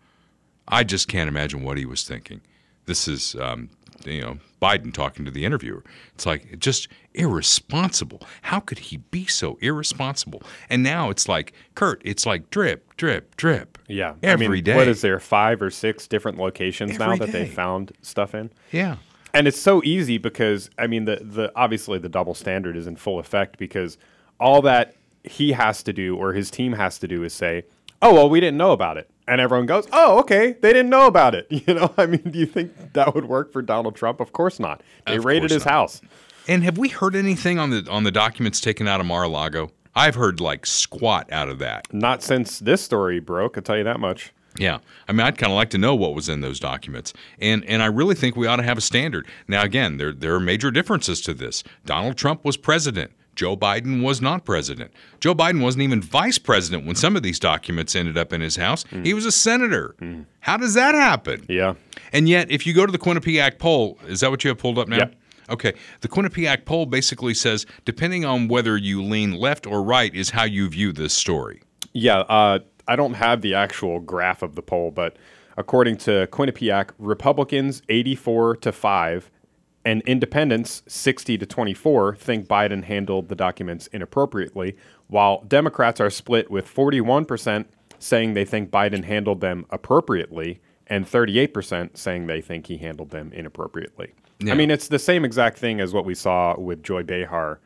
I just can't imagine what he was thinking. This is, um, you know, Biden talking to the interviewer. It's like just irresponsible. How could he be so irresponsible? And now it's like Kurt. It's like drip, drip, drip. yeah. every I mean, day. what is there five or six different locations now Every that they found stuff in? Yeah. And it's so easy because I mean the the obviously the double standard is in full effect because all that he has to do or his team has to do is say, "Oh well, we didn't know about it," and everyone goes, "Oh okay, they didn't know about it." You know, I mean, do you think that would work for Donald Trump? Of course not. They Of raided his not. house. And have we heard anything on the on the documents taken out of Mar-a-Lago? I've heard like squat out of that. Not since this story broke. I'll tell you that much. Yeah, I mean, I'd kind of like to know what was in those documents, and and I really think we ought to have a standard. Now, again, there there are major differences to this. Donald Trump was president. Joe Biden was not president. Joe Biden wasn't even vice president when some of these documents ended up in his house. He was a senator. How does that happen? Yeah. And yet, if you go to the Quinnipiac poll, is that what you have pulled up now? Yep. Okay. The Quinnipiac poll basically says depending on whether you lean left or right is how you view this story. Yeah, uh, I don't have the actual graph of the poll, but according to Quinnipiac, Republicans 84 to 5 and independents 60 to 24 think Biden handled the documents inappropriately, while Democrats are split with 41% saying they think Biden handled them appropriately and 38% saying they think he handled them inappropriately. Yeah. I mean, it's the same exact thing as what we saw with Joy Behar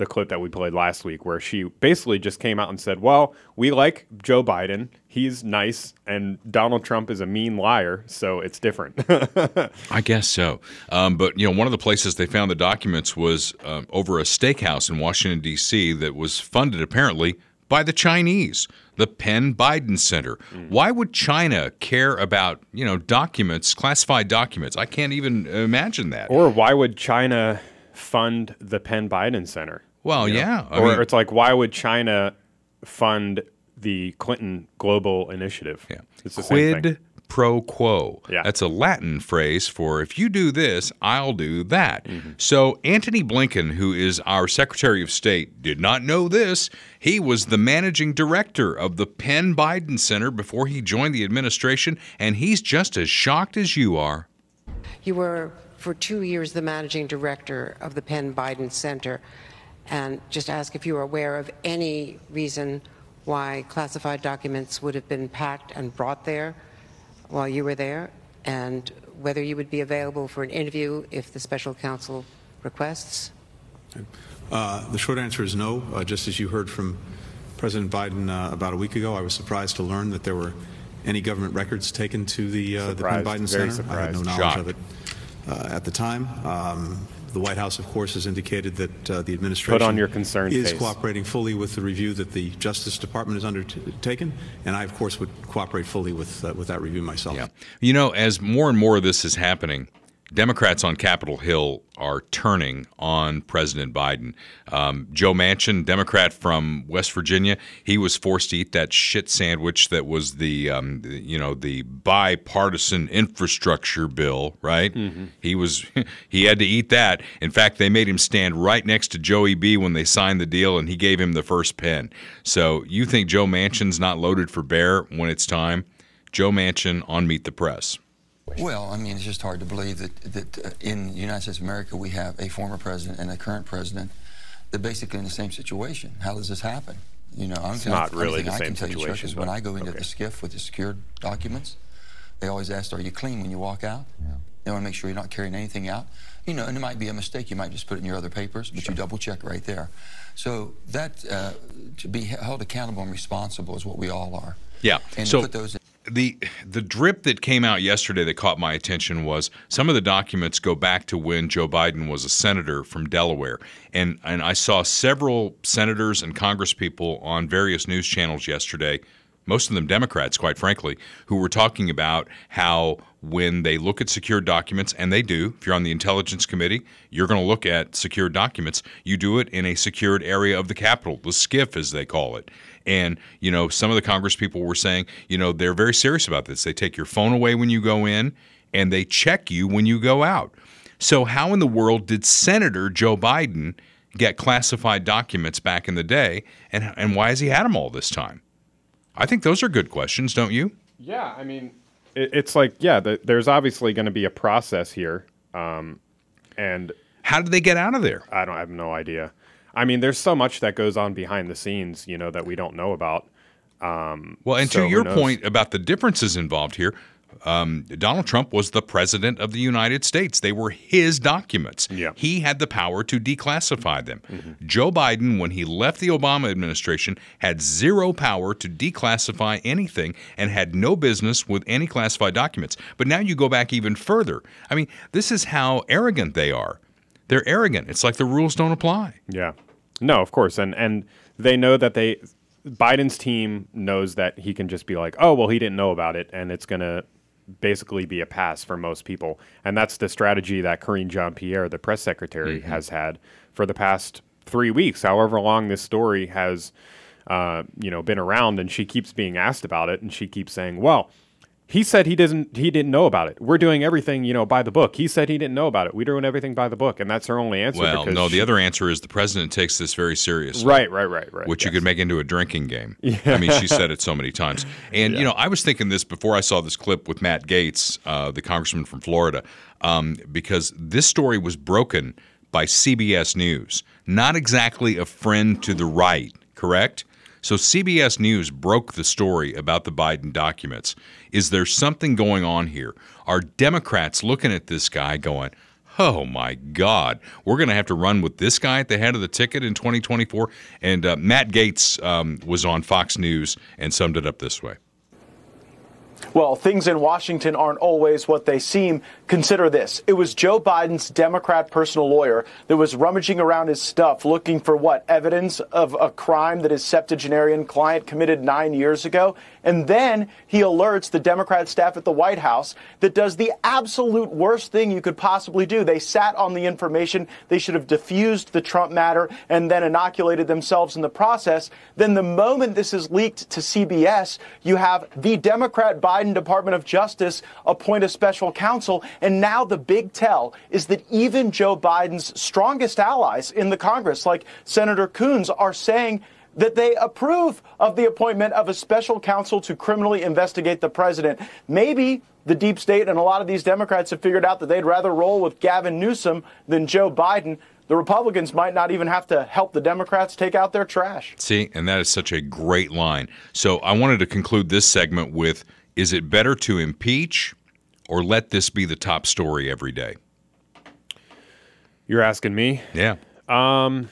the clip that we played last week where she basically just came out and said, "Well, we like Joe Biden. He's nice and Donald Trump is a mean liar, so it's different." I guess so. Um, but you know, one of the places they found the documents was um, over a steakhouse in Washington D.C. that was funded apparently by the Chinese, the Penn Biden Center. Why would China care about you know documents, classified documents? I can't even imagine that. or why would China fund the Penn Biden Center? Well, You yeah. I or mean, it's like why would China fund the Clinton Global Initiative? Yeah. It's the same Quid thing. pro quo. Yeah. That's a Latin phrase for if you do this, I'll do that. Mm-hmm. So Antony Blinken, who is our Secretary of State, did not know this. He was the managing director of the Penn Biden Center before he joined the administration, and he's just as shocked as you are. You were for two years the managing director of the Penn Biden Center, and just ask if you were aware of any reason why classified documents would have been packed and brought there while you were there, and whether you would be available for an interview if the special counsel requests. Uh, the short answer is no. Uh, just as you heard from President Biden uh, about a week ago, I was surprised to learn that there were any government records taken to the, uh, the Penn Biden Very Center. I had no knowledge Shocked. of it. uh, at the time. Um, the White House, of course, has indicated that uh, the administration Put on your concerned is face. cooperating fully with the review that the Justice Department has undertaken, and I, of course, would cooperate fully with uh, with that review myself. Yeah. You know, as more and more of this is happening, Democrats on Capitol Hill are turning on President Biden. Um, Joe Manchin, Democrat from West Virginia, he was forced to eat that shit sandwich that was the, um, the- you know, the bipartisan infrastructure bill, right? He was, he had to eat that. In fact, they made him stand right next to Joey B when they signed the deal, and he gave him the first pen. So you think Joe Manchin's not loaded for bear when it's time? Joe Manchin on Meet the Press. Well, I mean, it's just hard to believe that, that uh, in the United States of America we have a former president and a current president that basically in the same situation. How does this happen? You know, I'm It's telling- not really the I same can tell you, Chuck, situation, is when I go into okay. the SCIF with the secured documents, they always ask, "Are you clean when you walk out?" They want to make sure you're not carrying anything out. You know, and it might be a mistake. You might just put it in your other papers, but you double check right there. So that uh, to be held accountable and responsible is what we all are. Yeah. And so put those. The the drip that came out yesterday that caught my attention was some of the documents go back to when Joe Biden was a senator from Delaware, and and I saw several senators and congresspeople on various news channels yesterday. Most of them Democrats, quite frankly, who were talking about how when they look at secured documents, and they do, if you're on the Intelligence Committee, you're going to look at secured documents. You do it in a secured area of the Capitol, the SCIF, as they call it. And, you know, some of the Congress people were saying, you know, they're very serious about this. They take your phone away when you go in and they check you when you go out. So, how in the world did Senator Joe Biden get classified documents back in the day? And, and why has he had them all this time? I think those are good questions, don't you? Yeah, I mean, it, it's like, yeah, the, there's obviously going to be a process here. Um, and how did they get out of there? I don't I have no idea. I mean, there's so much that goes on behind the scenes, you know, that we don't know about. Um, Well, and so to your point about the differences involved here, um, Donald Trump was the president of the United States. They were his documents. Yeah. He had the power to declassify them. Mm-hmm. Joe Biden, when he left the Obama administration, had zero power to declassify anything and had no business with any classified documents. But now you go back even further. I mean, this is how arrogant they are. They're arrogant. It's like the rules don't apply. Yeah. No, of course. And and they know that they Biden's team knows that he can just be like, "Oh, well, he didn't know about it," and it's going to basically be a pass for most people. And that's the strategy that Karine Jean-Pierre, the press secretary, has had for the past 3 weeks, however long this story has uh, you know, been around and she keeps being asked about it and she keeps saying, "Well, he said he doesn't he didn't know about it. We're doing everything, you know, by the book. He said he didn't know about it. We're doing everything by the book." And that's her only answer Well, no, the she- other answer is the president takes this very seriously. Right, right, right, right. Which you could make into a drinking game. Yeah. I mean, she said it so many times. And, you know, I was thinking this before I saw this clip with Matt Gaetz, uh, the congressman from Florida, um, because this story was broken by CBS News. Not exactly a friend to the right, correct? So CBS News broke the story about the Biden documents. Is there something going on here? Are Democrats looking at this guy going, Oh my God, we're going to have to run with this guy at the head of the ticket in 2024? And uh, Matt Gaetz um, was on Fox News and summed it up this way. Well, things in Washington aren't always what they seem. Consider this. It was Joe Biden's Democrat personal lawyer that was rummaging around his stuff looking for what? Evidence of a crime that his septuagenarian client committed nine years ago. And then he alerts the Democrat staff at the White House that does the absolute worst thing you could possibly do. They sat on the information. They should have diffused the Trump matter and then inoculated themselves in the process. Then the moment this is leaked to CBS, you have the Democrat Biden Department of Justice appoint a special counsel. And now the big tell is that even Joe Biden's strongest allies in the Congress, like Senator Coons, are saying that they approve of the appointment of a special counsel to criminally investigate the president. Maybe the deep state and a lot of these Democrats have figured out that they'd rather roll with Gavin Newsom than Joe Biden. The Republicans might not even have to help the Democrats take out their trash. See, and that is such a great line. So I wanted to conclude this segment with Is it better to impeach or let this be the top story every day? You're asking me? Yeah. Um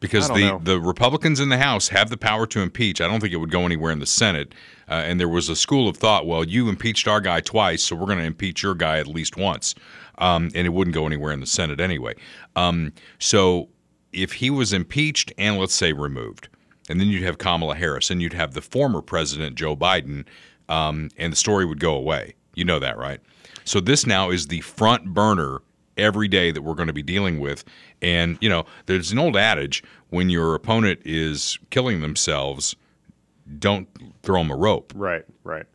because the, know. the Republicans in the House have the power to impeach. I don't think it would go anywhere in the Senate. Uh, and there was a school of thought, well, you impeached our guy twice, so we're going to impeach your guy at least once. Um, and it wouldn't go anywhere in the Senate anyway. Um, so if he was impeached and let's say removed, and then you'd have Kamala Harris and you'd have the former president, Joe Biden, um, and the story would go away. You know that, right? So this now is the front burner every day that we're going to be dealing with. And, you know, there's an old adage when your opponent is killing themselves, don't throw them a rope. Right, right.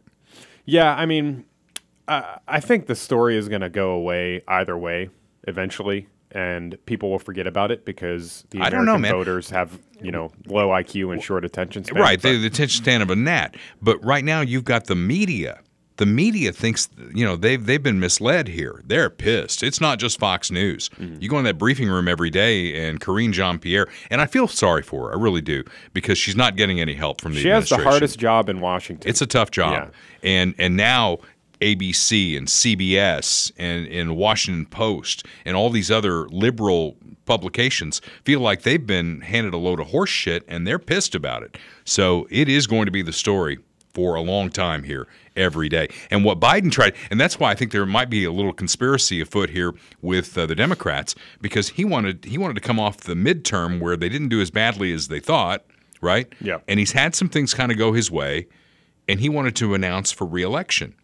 Yeah, I mean, I, I think the story is going to go away either way eventually, and people will forget about it because the I American don't know, man. voters have, you know, low IQ and short attention span. Right, they the attention span of a gnat. But right now you've got the media. The media thinks you know they've they've been misled here. They're pissed. It's not just Fox News. Mm-hmm. You go in that briefing room every day, and Karine Jean Pierre, and I feel sorry for her. I really do because she's not getting any help from the She has the hardest job in Washington. It's a tough job, and and now ABC and CBS and and Washington Post and all these other liberal publications feel like they've been handed a load of horse shit, and they're pissed about it. So it is going to be the story for a long time here every day. And what Biden tried, and that's why I think there might be a little conspiracy afoot here with uh, the Democrats because he wanted he wanted to come off the midterm where they didn't do as badly as they thought, right? Yeah. And he's had some things kind of go his way, and he wanted to announce for reelection.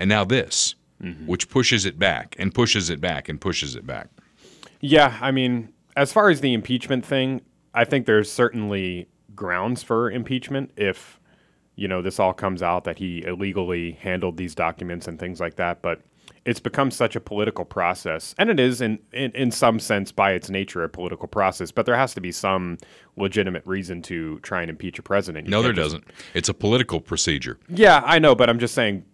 And now this, mm-hmm. which pushes it back and pushes it back and pushes it back. Yeah, I mean, as far as the impeachment thing, I think there's certainly grounds for impeachment if, you know, this all comes out that he illegally handled these documents and things like that. But it's become such a political process, and it is in, in, in some sense by its nature a political process. But there has to be some legitimate reason to try and impeach a president. You no, there just- doesn't. It's a political procedure. yeah, I know, but I'm just saying,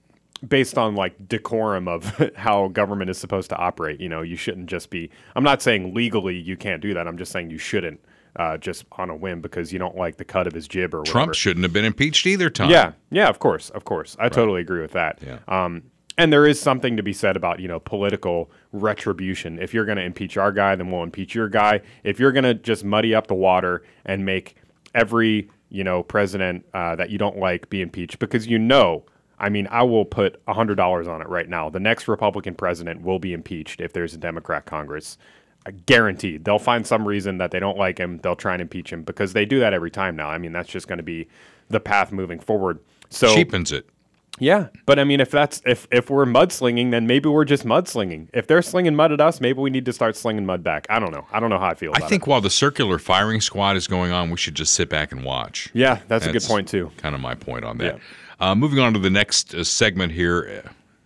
based on like decorum of how government is supposed to operate, you know, you shouldn't just be. I'm not saying legally you can't do that. I'm just saying you shouldn't uh, just on a whim because you don't like the cut of his jib or whatever. Trump shouldn't have been impeached either, Tom. Yeah, yeah, of course, of course. I totally agree with that. Yeah. Um, and there is something to be said about you know political retribution. If you're going to impeach our guy, then we'll impeach your guy. If you're going to just muddy up the water and make every you know president uh, that you don't like be impeached, because you know, I mean, I will put hundred dollars on it right now. The next Republican president will be impeached if there's a Democrat Congress. Guaranteed. They'll find some reason that they don't like him. They'll try and impeach him because they do that every time now. I mean, that's just going to be the path moving forward. So Cheapens it. yeah, but I mean, if that's if if we're mudslinging, then maybe we're just mudslinging. If they're slinging mud at us, maybe we need to start slinging mud back. I don't know. I don't know how I feel. I think while the circular firing squad is going on, we should just sit back and watch. Yeah, that's a good point, too. Kind of my point on that. Uh, moving on to the next uh, segment here.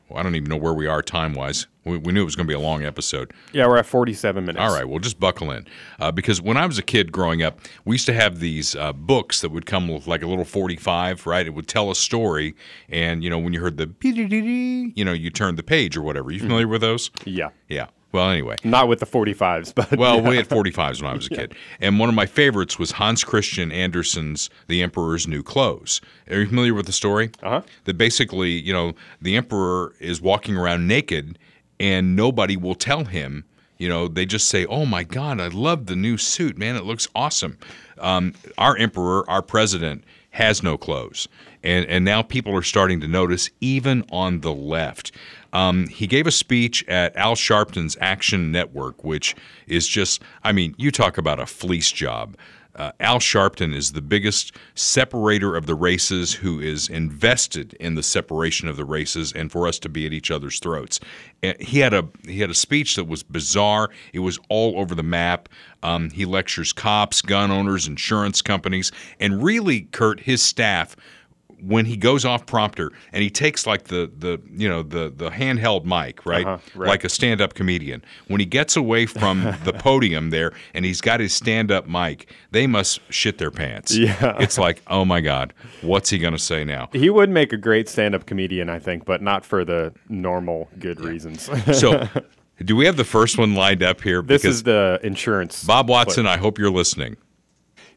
Well, I don't even know where we are time wise. We, we knew it was going to be a long episode. Yeah, we're at forty-seven minutes. All right, well, just buckle in. Uh, because when I was a kid growing up, we used to have these uh, books that would come with like a little 45, right? It would tell a story. And, you know, when you heard the, you know, you turned the page or whatever. You familiar with those? Yeah. Yeah. Well, anyway. Not with the forty-fives, but Well, yeah. we had 45s when I was a kid. And one of my favorites was Hans Christian Andersen's The Emperor's New Clothes. Are you familiar with the story? Uh-huh. That basically, you know, the emperor is walking around naked and nobody will tell him. You know, they just say, "Oh my God, I love the new suit, man! It looks awesome." Um, our emperor, our president, has no clothes, and and now people are starting to notice, even on the left. Um, he gave a speech at Al Sharpton's Action Network, which is just, I mean, you talk about a fleece job. Uh, Al Sharpton is the biggest separator of the races who is invested in the separation of the races and for us to be at each other's throats. And he had a he had a speech that was bizarre. It was all over the map. Um, he lectures cops, gun owners, insurance companies, and really, Kurt, his staff when he goes off prompter and he takes like the the you know the the handheld mic right, Uh-huh, right. like a stand-up comedian when he gets away from the podium there and he's got his stand-up mic they must shit their pants Yeah. it's like oh my god what's he going to say now He would make a great stand-up comedian, I think, but not for the normal good reasons. so do we have the first one lined up here this is the insurance. bob watson clip. i hope you're listening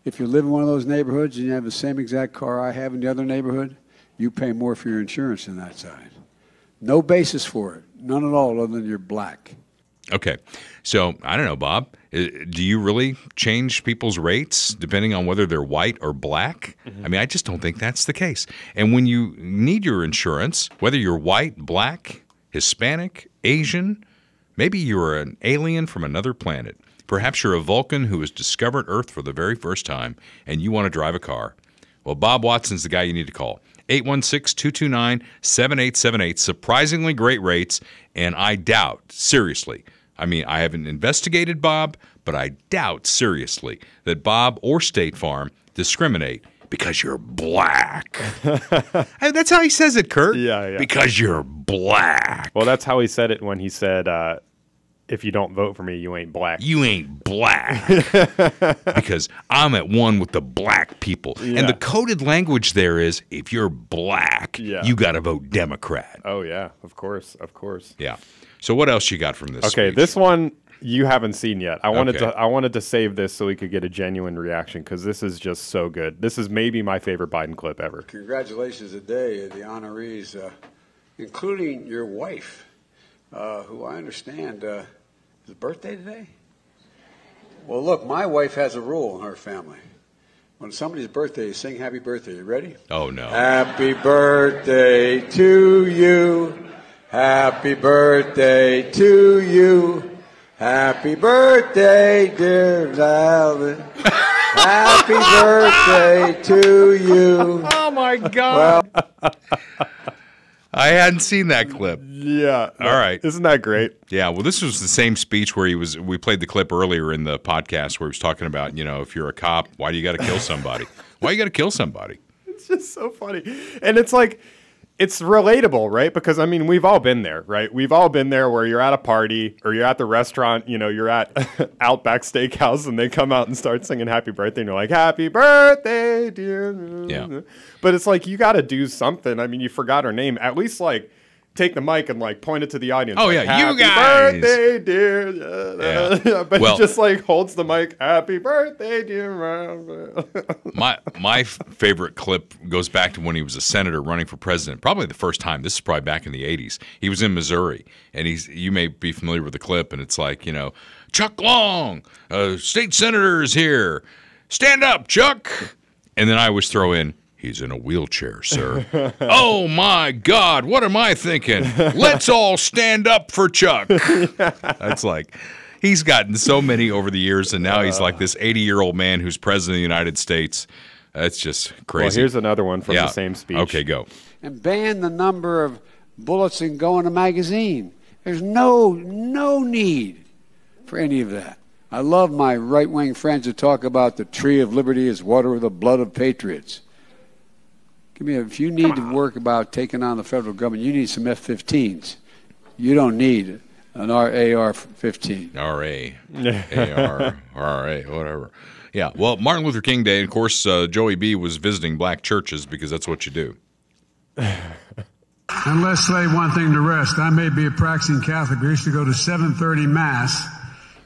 If you live in one of those neighborhoods and you have the same exact car I have in the other neighborhood, you pay more for your insurance than that side. No basis for it, none at all, other than you're black. Okay. So I don't know, Bob. Uh, Do you really change people's rates depending on whether they're white or black? I mean, I just don't think that's the case. And when you need your insurance, whether you're white, black, Hispanic, Asian, maybe you're an alien from another planet. Perhaps you're a Vulcan who has discovered Earth for the very first time and you want to drive a car. Well, Bob Watson's the guy you need to call. 816 229 7878. Surprisingly great rates. And I doubt, seriously, I mean, I haven't investigated Bob, but I doubt seriously that Bob or State Farm discriminate because you're black. Hey, that's how he says it, Kurt. Yeah, yeah. Because you're black. Well, that's how he said it when he said, uh, "If you don't vote for me, you ain't black." You ain't black. because I'm at one with the black people. Yeah. And the coded language there is if you're black, Yeah. you got to vote Democrat. Oh yeah, of course, of course. Yeah. So what else you got from this? Okay, speech? this one you haven't seen yet. I wanted Okay. to I wanted to save this so we could get a genuine reaction because this is just so good. This is maybe my favorite Biden clip ever. Congratulations today, the honorees, uh, including your wife, uh, who I understand uh, is a birthday today. Well, look, my wife has a rule in her family. When somebody's birthday, you sing happy birthday. You ready? Oh no. Happy birthday to you. Happy birthday to you. Happy birthday, dear Alvin. Happy birthday to you. Oh my god. I hadn't seen that clip. Yeah. All right. Isn't that great? Yeah, well, this was the same speech where he was. We played the clip earlier in the podcast where he was talking about, you know, if you're a cop, why do you got to kill somebody? why you got to kill somebody? It's just so funny. And it's like it's relatable, right? Because I mean, we've all been there, right? We've all been there where you're at a party or you're at the restaurant, you know, you're at Outback Steakhouse and they come out and start singing happy birthday and you're like, "Happy birthday, dear." Yeah. But it's like you got to do something. I mean, you forgot her name. At least like take the mic and like point it to the audience. Oh, like, yeah, you "Happy guys." birthday, dear. Yeah. but Well- he just like holds the mic. Happy birthday, dear. My my favorite clip goes back to when he was a senator running for president. Probably the first time. This is probably back in the '80s. He was in Missouri, and he's. You may be familiar with the clip, and it's like you know, Chuck Long, uh, state senator is here. Stand up, Chuck. And then I always throw in. He's in a wheelchair, sir. oh my God, what am I thinking? Let's all stand up for Chuck. That's like, he's gotten so many over the years, and now he's like this 80 year old man who's president of the United States. That's just crazy. Well, here's another one from Yeah. the same speech. Okay, go. and ban the number of bullets that can go in a magazine. There's no no need for any of that. I love my right wing friends who talk about the tree of liberty is water with the blood of patriots. Give me a, if you need to work about taking on the federal government, you need some F-15s. You don't need an AR-15. RA, AR, RA, whatever. Yeah, well, Martin Luther King Day, of course, uh, Joey B was visiting black churches because that's what you do. And let's say one thing to rest. I may be a practicing Catholic. I used to go to 7:30 Mass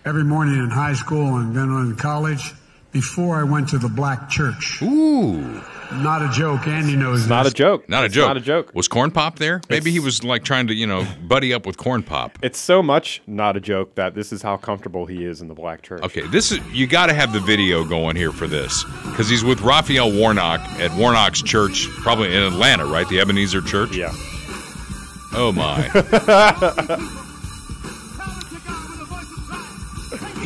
every morning in high school and then in college before I went to the black church. Ooh. Not a joke. Andy knows It's not this. a joke. Not a It's joke. Not a joke. Was Corn Pop there? Maybe he was like trying to, you know, buddy up with Corn Pop. It's so much not a joke that this is how comfortable he is in the black church. Okay, this is you got to have the video going here for this because he's with Raphael Warnock at Warnock's church, probably in Atlanta, right? The Ebenezer Church. Yeah. Oh my.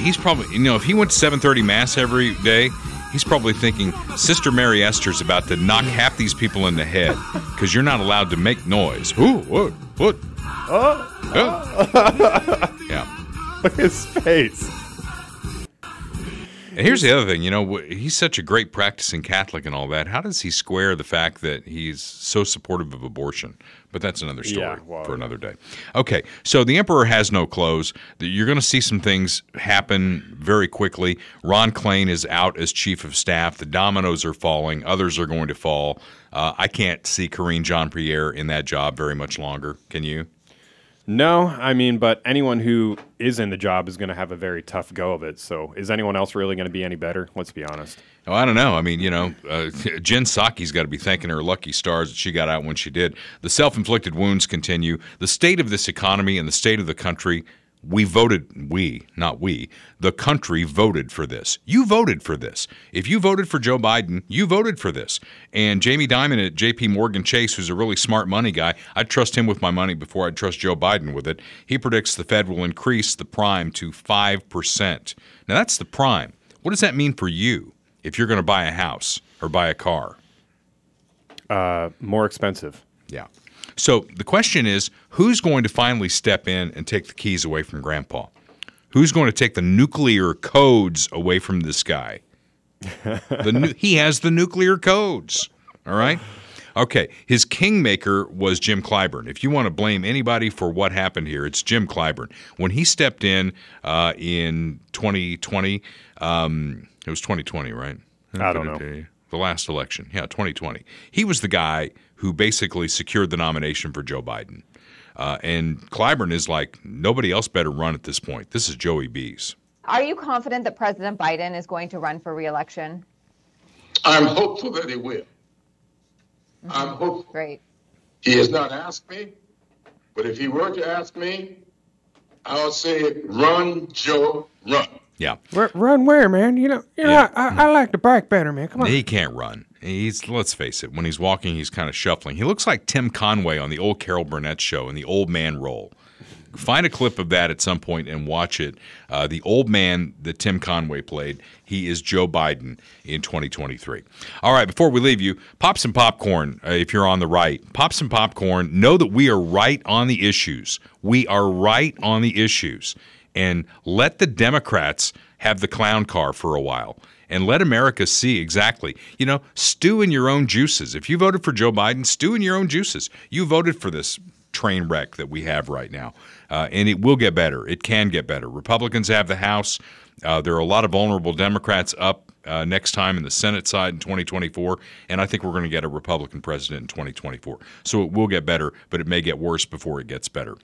he's probably you know if he went to 7:30 mass every day, he's probably thinking Sister Mary Esther's about to knock half these people in the head because you're not allowed to make noise. Ooh, what, what? Oh. yeah. Look at his face. And here's the other thing, you know, he's such a great practicing Catholic and all that. How does he square the fact that he's so supportive of abortion? But that's another story Yeah, well, for another day. Okay, so the emperor has no clothes. You're going to see some things happen very quickly. Ron Klain is out as chief of staff. The dominoes are falling. Others are going to fall. Uh, I can't see Karine Jean Pierre in that job very much longer. Can you? No, I mean, but anyone who is in the job is going to have a very tough go of it. So, is anyone else really going to be any better? Let's be honest. Oh, I don't know. I mean, you know, uh, Jen Psaki's got to be thanking her lucky stars that she got out when she did. The self inflicted wounds continue. The state of this economy and the state of the country We voted, we, not we, the country voted for this. You voted for this. If you voted for Joe Biden, you voted for this. And Jamie Dimon at JP Morgan Chase, who's a really smart money guy, I'd trust him with my money before I'd trust Joe Biden with it. He predicts the Fed will increase the prime to 5%. Now, that's the prime. What does that mean for you if you're going to buy a house or buy a car? Uh, more expensive. Yeah. So the question is who's going to finally step in and take the keys away from grandpa? Who's going to take the nuclear codes away from this guy? the nu- he has the nuclear codes. All right? Okay, his kingmaker was Jim Clyburn. If you want to blame anybody for what happened here, it's Jim Clyburn. When he stepped in uh, in 2020, um, it was 2020, right? I don't know. The last election, yeah, 2020. He was the guy who basically secured the nomination for Joe Biden. Uh, and Clyburn is like, nobody else better run at this point. This is Joey B's. Are you confident that President Biden is going to run for reelection? I'm hopeful that he will. I'm hopeful. Great. He has not asked me, but if he were to ask me, I'll say, run, Joe, run. Yeah. Run where, man? You know, you know, Yeah. I, I, I like the bike better, man. Come on. He can't run. He's let's face it. When he's walking, he's kind of shuffling. He looks like Tim Conway on the old Carol Burnett show in the old man role. Find a clip of that at some point and watch it. Uh, the old man that Tim Conway played, he is Joe Biden in 2023. All right, before we leave you, pop some popcorn uh, if you're on the right. Pop some popcorn. Know that we are right on the issues. We are right on the issues. And let the Democrats have the clown car for a while and let America see exactly. You know, stew in your own juices. If you voted for Joe Biden, stew in your own juices. You voted for this train wreck that we have right now, uh, and it will get better. It can get better. Republicans have the House. Uh, there are a lot of vulnerable Democrats up uh, next time in the Senate side in 2024, and I think we're going to get a Republican president in 2024. So it will get better, but it may get worse before it gets better.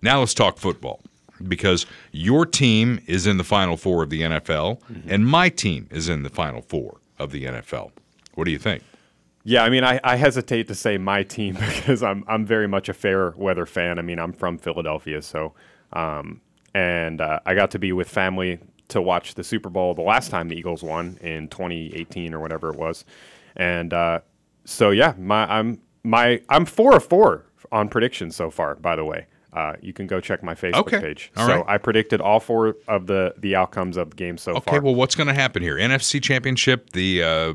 Now let's talk football because your team is in the Final Four of the NFL, and my team is in the Final Four of the NFL. What do you think? Yeah, I mean, I, I hesitate to say my team because I'm I'm very much a fair weather fan. I mean, I'm from Philadelphia, so um, and uh, I got to be with family to watch the Super Bowl the last time the Eagles won in 2018 or whatever it was, and uh, so yeah, my I'm my I'm four of four on predictions so far. By the way, uh, you can go check my Facebook Okay. page. All so right. I predicted all four of the the outcomes of the game so Okay, far. Okay, well, what's going to happen here? NFC Championship, the uh, uh,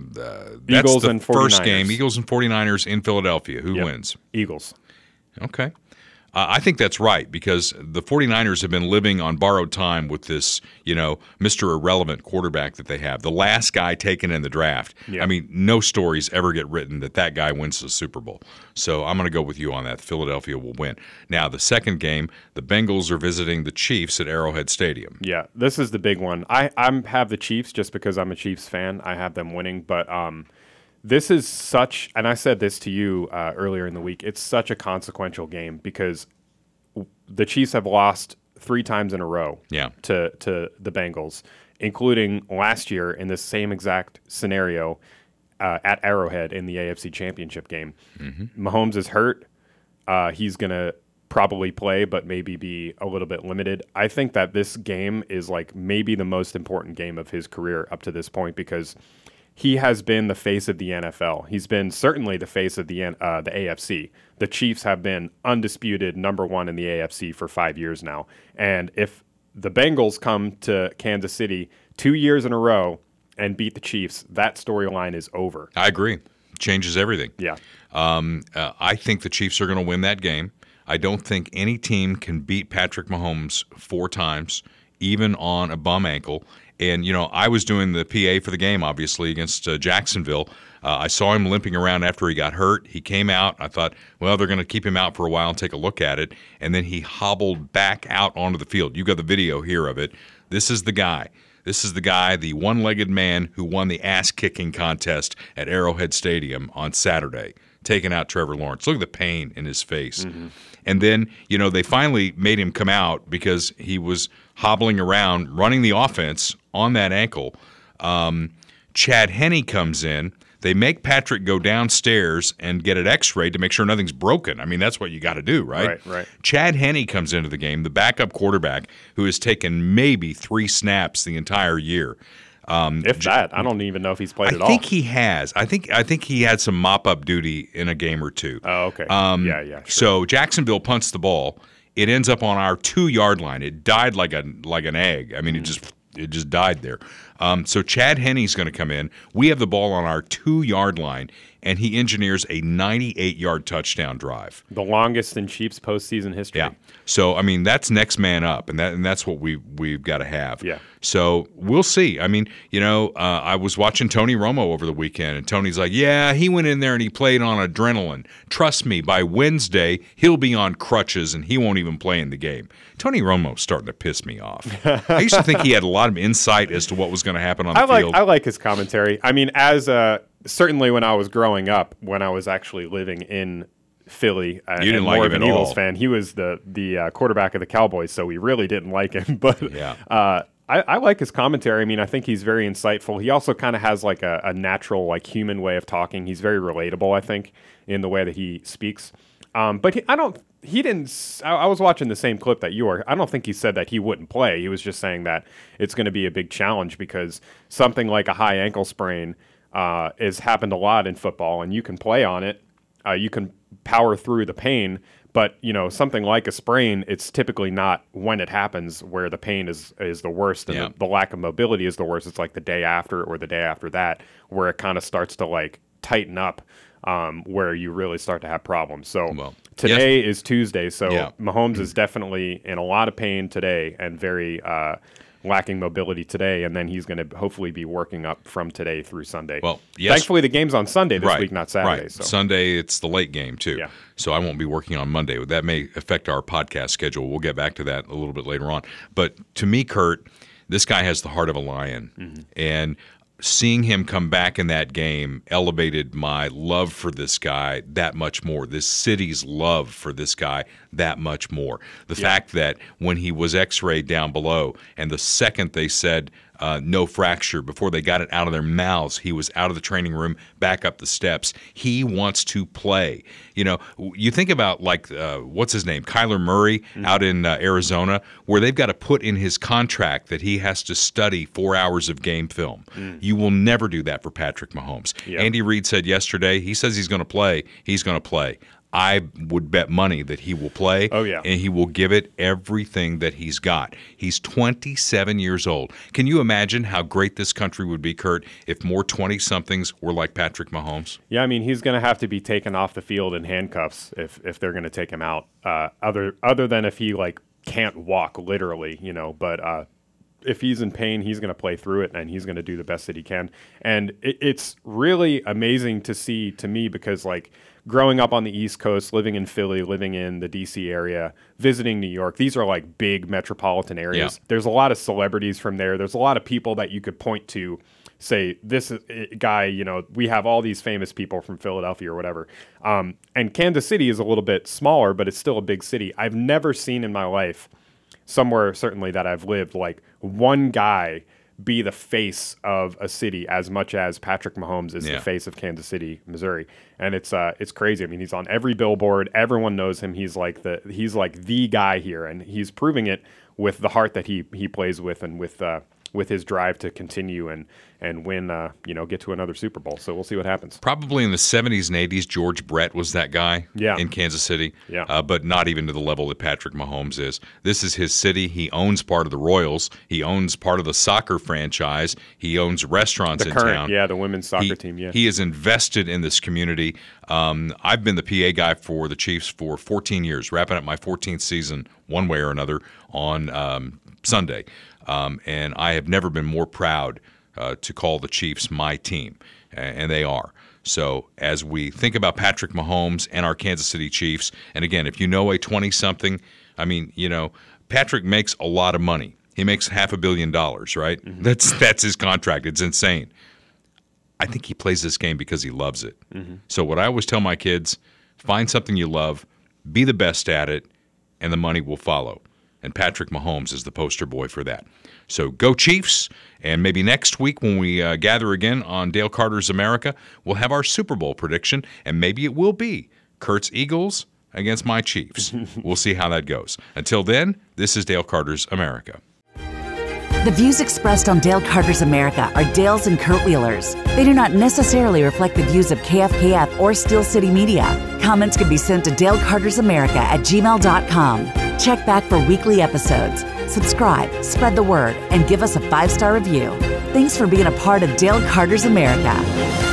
that's Eagles the and first 49ers. game. Eagles and 49ers in Philadelphia. Who Yep. wins? Eagles. Okay. Uh, I think that's right because the 49ers have been living on borrowed time with this, you know, Mr. Irrelevant quarterback that they have. The last guy taken in the draft. Yeah. I mean, no stories ever get written that that guy wins the Super Bowl. So I'm going to go with you on that. Philadelphia will win. Now, the second game, the Bengals are visiting the Chiefs at Arrowhead Stadium. Yeah, this is the big one. I I'm have the Chiefs just because I'm a Chiefs fan. I have them winning, but um, this is such, and I said this to you uh, earlier in the week. It's such a consequential game because w- the Chiefs have lost three times in a row. Yeah. To to the Bengals, including last year in this same exact scenario uh, at Arrowhead in the AFC Championship game. Mahomes is hurt. Uh, he's going to probably play, but maybe be a little bit limited. I think that this game is like maybe the most important game of his career up to this point because he has been the face of the NFL. He's been certainly the face of the uh, the AFC. The Chiefs have been undisputed number one in the AFC for five years now, and if the Bengals come to Kansas City two years in a row and beat the Chiefs, that storyline is over. I agree. Changes everything. Yeah. Um, uh, I think the Chiefs are going to win that game. I don't think any team can beat Patrick Mahomes four times, even on a bum ankle. And, you know, I was doing the PA for the game, obviously, against uh, Jacksonville. Uh, I saw him limping around after he got hurt. He came out. I thought, well, they're going to keep him out for a while and take a look at it. And then he hobbled back out onto the field. You got the video here of it. This is the guy. This is the guy, the one legged man who won the ass kicking contest at Arrowhead Stadium on Saturday, taking out Trevor Lawrence. Look at the pain in his face. And then, you know, they finally made him come out because he was hobbling around running the offense on that ankle. Um, Chad Henne comes in. They make Patrick go downstairs and get an X-ray to make sure nothing's broken. I mean, that's what you got to do, right? Right, right. Chad Henne comes into the game, the backup quarterback who has taken maybe three snaps the entire year. Um, If that, I don't even know if he's played I at all. I think he has. I think I think he had some mop up duty in a game or two. Oh, okay. Um, Yeah, yeah, So Jacksonville punts the ball. It ends up on our two yard line. It died like a like an egg. I mean, Mm. it just it just died there. Um, so Chad Henne's going to come in. We have the ball on our two yard line, and he engineers a 98 yard touchdown drive. the longest in Chiefs postseason history. Yeah. So I mean that's next man up, and that and that's what we we've got to have. Yeah. So we'll see. I mean, you know, uh, I was watching Tony Romo over the weekend, and Tony's like, "Yeah, he went in there and he played on adrenaline. Trust me, by Wednesday he'll be on crutches and he won't even play in the game." Tony Romo's starting to piss me off. I used to think he had a lot of insight as to what was going to happen on the I like field. I like his commentary. I mean, as uh, certainly when I was growing up, when I was actually living in Philly, uh, You didn't like more him of an at Eagles all. fan. He was the the uh, quarterback of the Cowboys, so we really didn't like him. But Yeah. uh, I, I like his commentary. I mean, I think he's very insightful. He also kind of has like a, a natural, like human way of talking. He's very relatable, I think, in the way that he speaks. Um, but he, I don't. He didn't. I was watching the same clip that you were. I don't think he said that he wouldn't play. He was just saying that it's going to be a big challenge because something like a high ankle sprain uh, has happened a lot in football, and you can play on it. Uh, you can power through the pain, but you know something like a sprain, it's typically not when it happens where the pain is is the worst and Yeah. the, the lack of mobility is the worst. It's like the day after or the day after that where it kind of starts to like tighten up, um, where you really start to have problems. So today is Tuesday, so Yeah. Mahomes is definitely in a lot of pain today and very. Uh, Lacking mobility today, and then he's going to hopefully be working up from today through Sunday. Well, yes- thankfully the game's on Sunday this right, week, not Saturday. Right. So Sunday, it's the late game too. Yeah. So I won't be working on Monday. That may affect our podcast schedule. We'll get back to that a little bit later on. But to me, Kurt, this guy has the heart of a lion, Mm-hmm. and seeing him come back in that game elevated my love for this guy that much more. This city's love for this guy that much more. The fact that when he was X-rayed down below, and the second they said uh, no fracture before they got it out of their mouths. He was out of the training room, back up the steps. He wants to play. You know, you think about like uh, what's his name, Kyler Murray out in uh, Arizona, where they've got to put in his contract that he has to study four hours of game film. You will never do that for Patrick Mahomes. Andy Reid said yesterday, he says he's going to play. He's going to play. I would bet money that he will play. Oh, yeah. And he will give it everything that he's got. He's 27 years old. Can you imagine how great this country would be, Kurt, if more 20 somethings were like Patrick Mahomes? Yeah, I mean he's going to have to be taken off the field in handcuffs if if they're going to take him out. Uh, other other than if he like can't walk literally, you know. But uh, if he's in pain, he's going to play through it and he's going to do the best that he can. And it, it's really amazing to see to me because like growing up on the East Coast, living in Philly, living in the DC area, visiting New York, these are like big metropolitan areas. Yeah. There's a lot of celebrities from there. There's a lot of people that you could point to say this guy you know we have all these famous people from philadelphia or whatever um, and kansas city is a little bit smaller but it's still a big city i've never seen in my life somewhere certainly that i've lived like one guy be the face of a city as much as Patrick Mahomes is Yeah. the face of Kansas City, Missouri, and it's uh it's crazy. I mean, he's on every billboard. Everyone knows him. He's like the he's like the guy here, and he's proving it with the heart that he he plays with, and with uh, with his drive to continue and and win. Uh, you know, get to another Super Bowl. So we'll see what happens. Probably in the 70s and 80s, George Brett was that guy Yeah. in Kansas City, Yeah. uh, but not even to the level that Patrick Mahomes is. This is his city. He owns part of the Royals. He owns part of the soccer franchise. He owns restaurants The in current, town. yeah, the women's soccer He- team. Yeah, He is invested in this community. Um, I've been the PA guy for the Chiefs for 14 years, wrapping up my 14th season one way or another on um, Sunday. Um, and I have never been more proud uh, to call the Chiefs my team, and they are. So as we think about Patrick Mahomes and our Kansas City Chiefs, and again, if you know a 20 something, I mean, you know, Patrick makes a lot of money. He makes half a billion dollars, right? That's that's his contract. It's insane. I think he plays this game because he loves it. So what I always tell my kids, find something you love, be the best at it, and the money will follow. And Patrick Mahomes is the poster boy for that. So go Chiefs. And maybe next week when we uh, gather again on Dale Carter's America, we'll have our Super Bowl prediction. And maybe it will be Kurt's Eagles against my Chiefs. we'll see how that goes. Until then, this is Dale Carter's America. The views expressed on Dale Carter's America are Dale's and Kurt Wheeler's. They do not necessarily reflect the views of KFKF or Steel City Media. Comments can be sent to Dale Carter's America at gmail.com. Check back for weekly episodes. Subscribe, spread the word, and give us a five star review. Thanks for being a part of Dale Carter's America.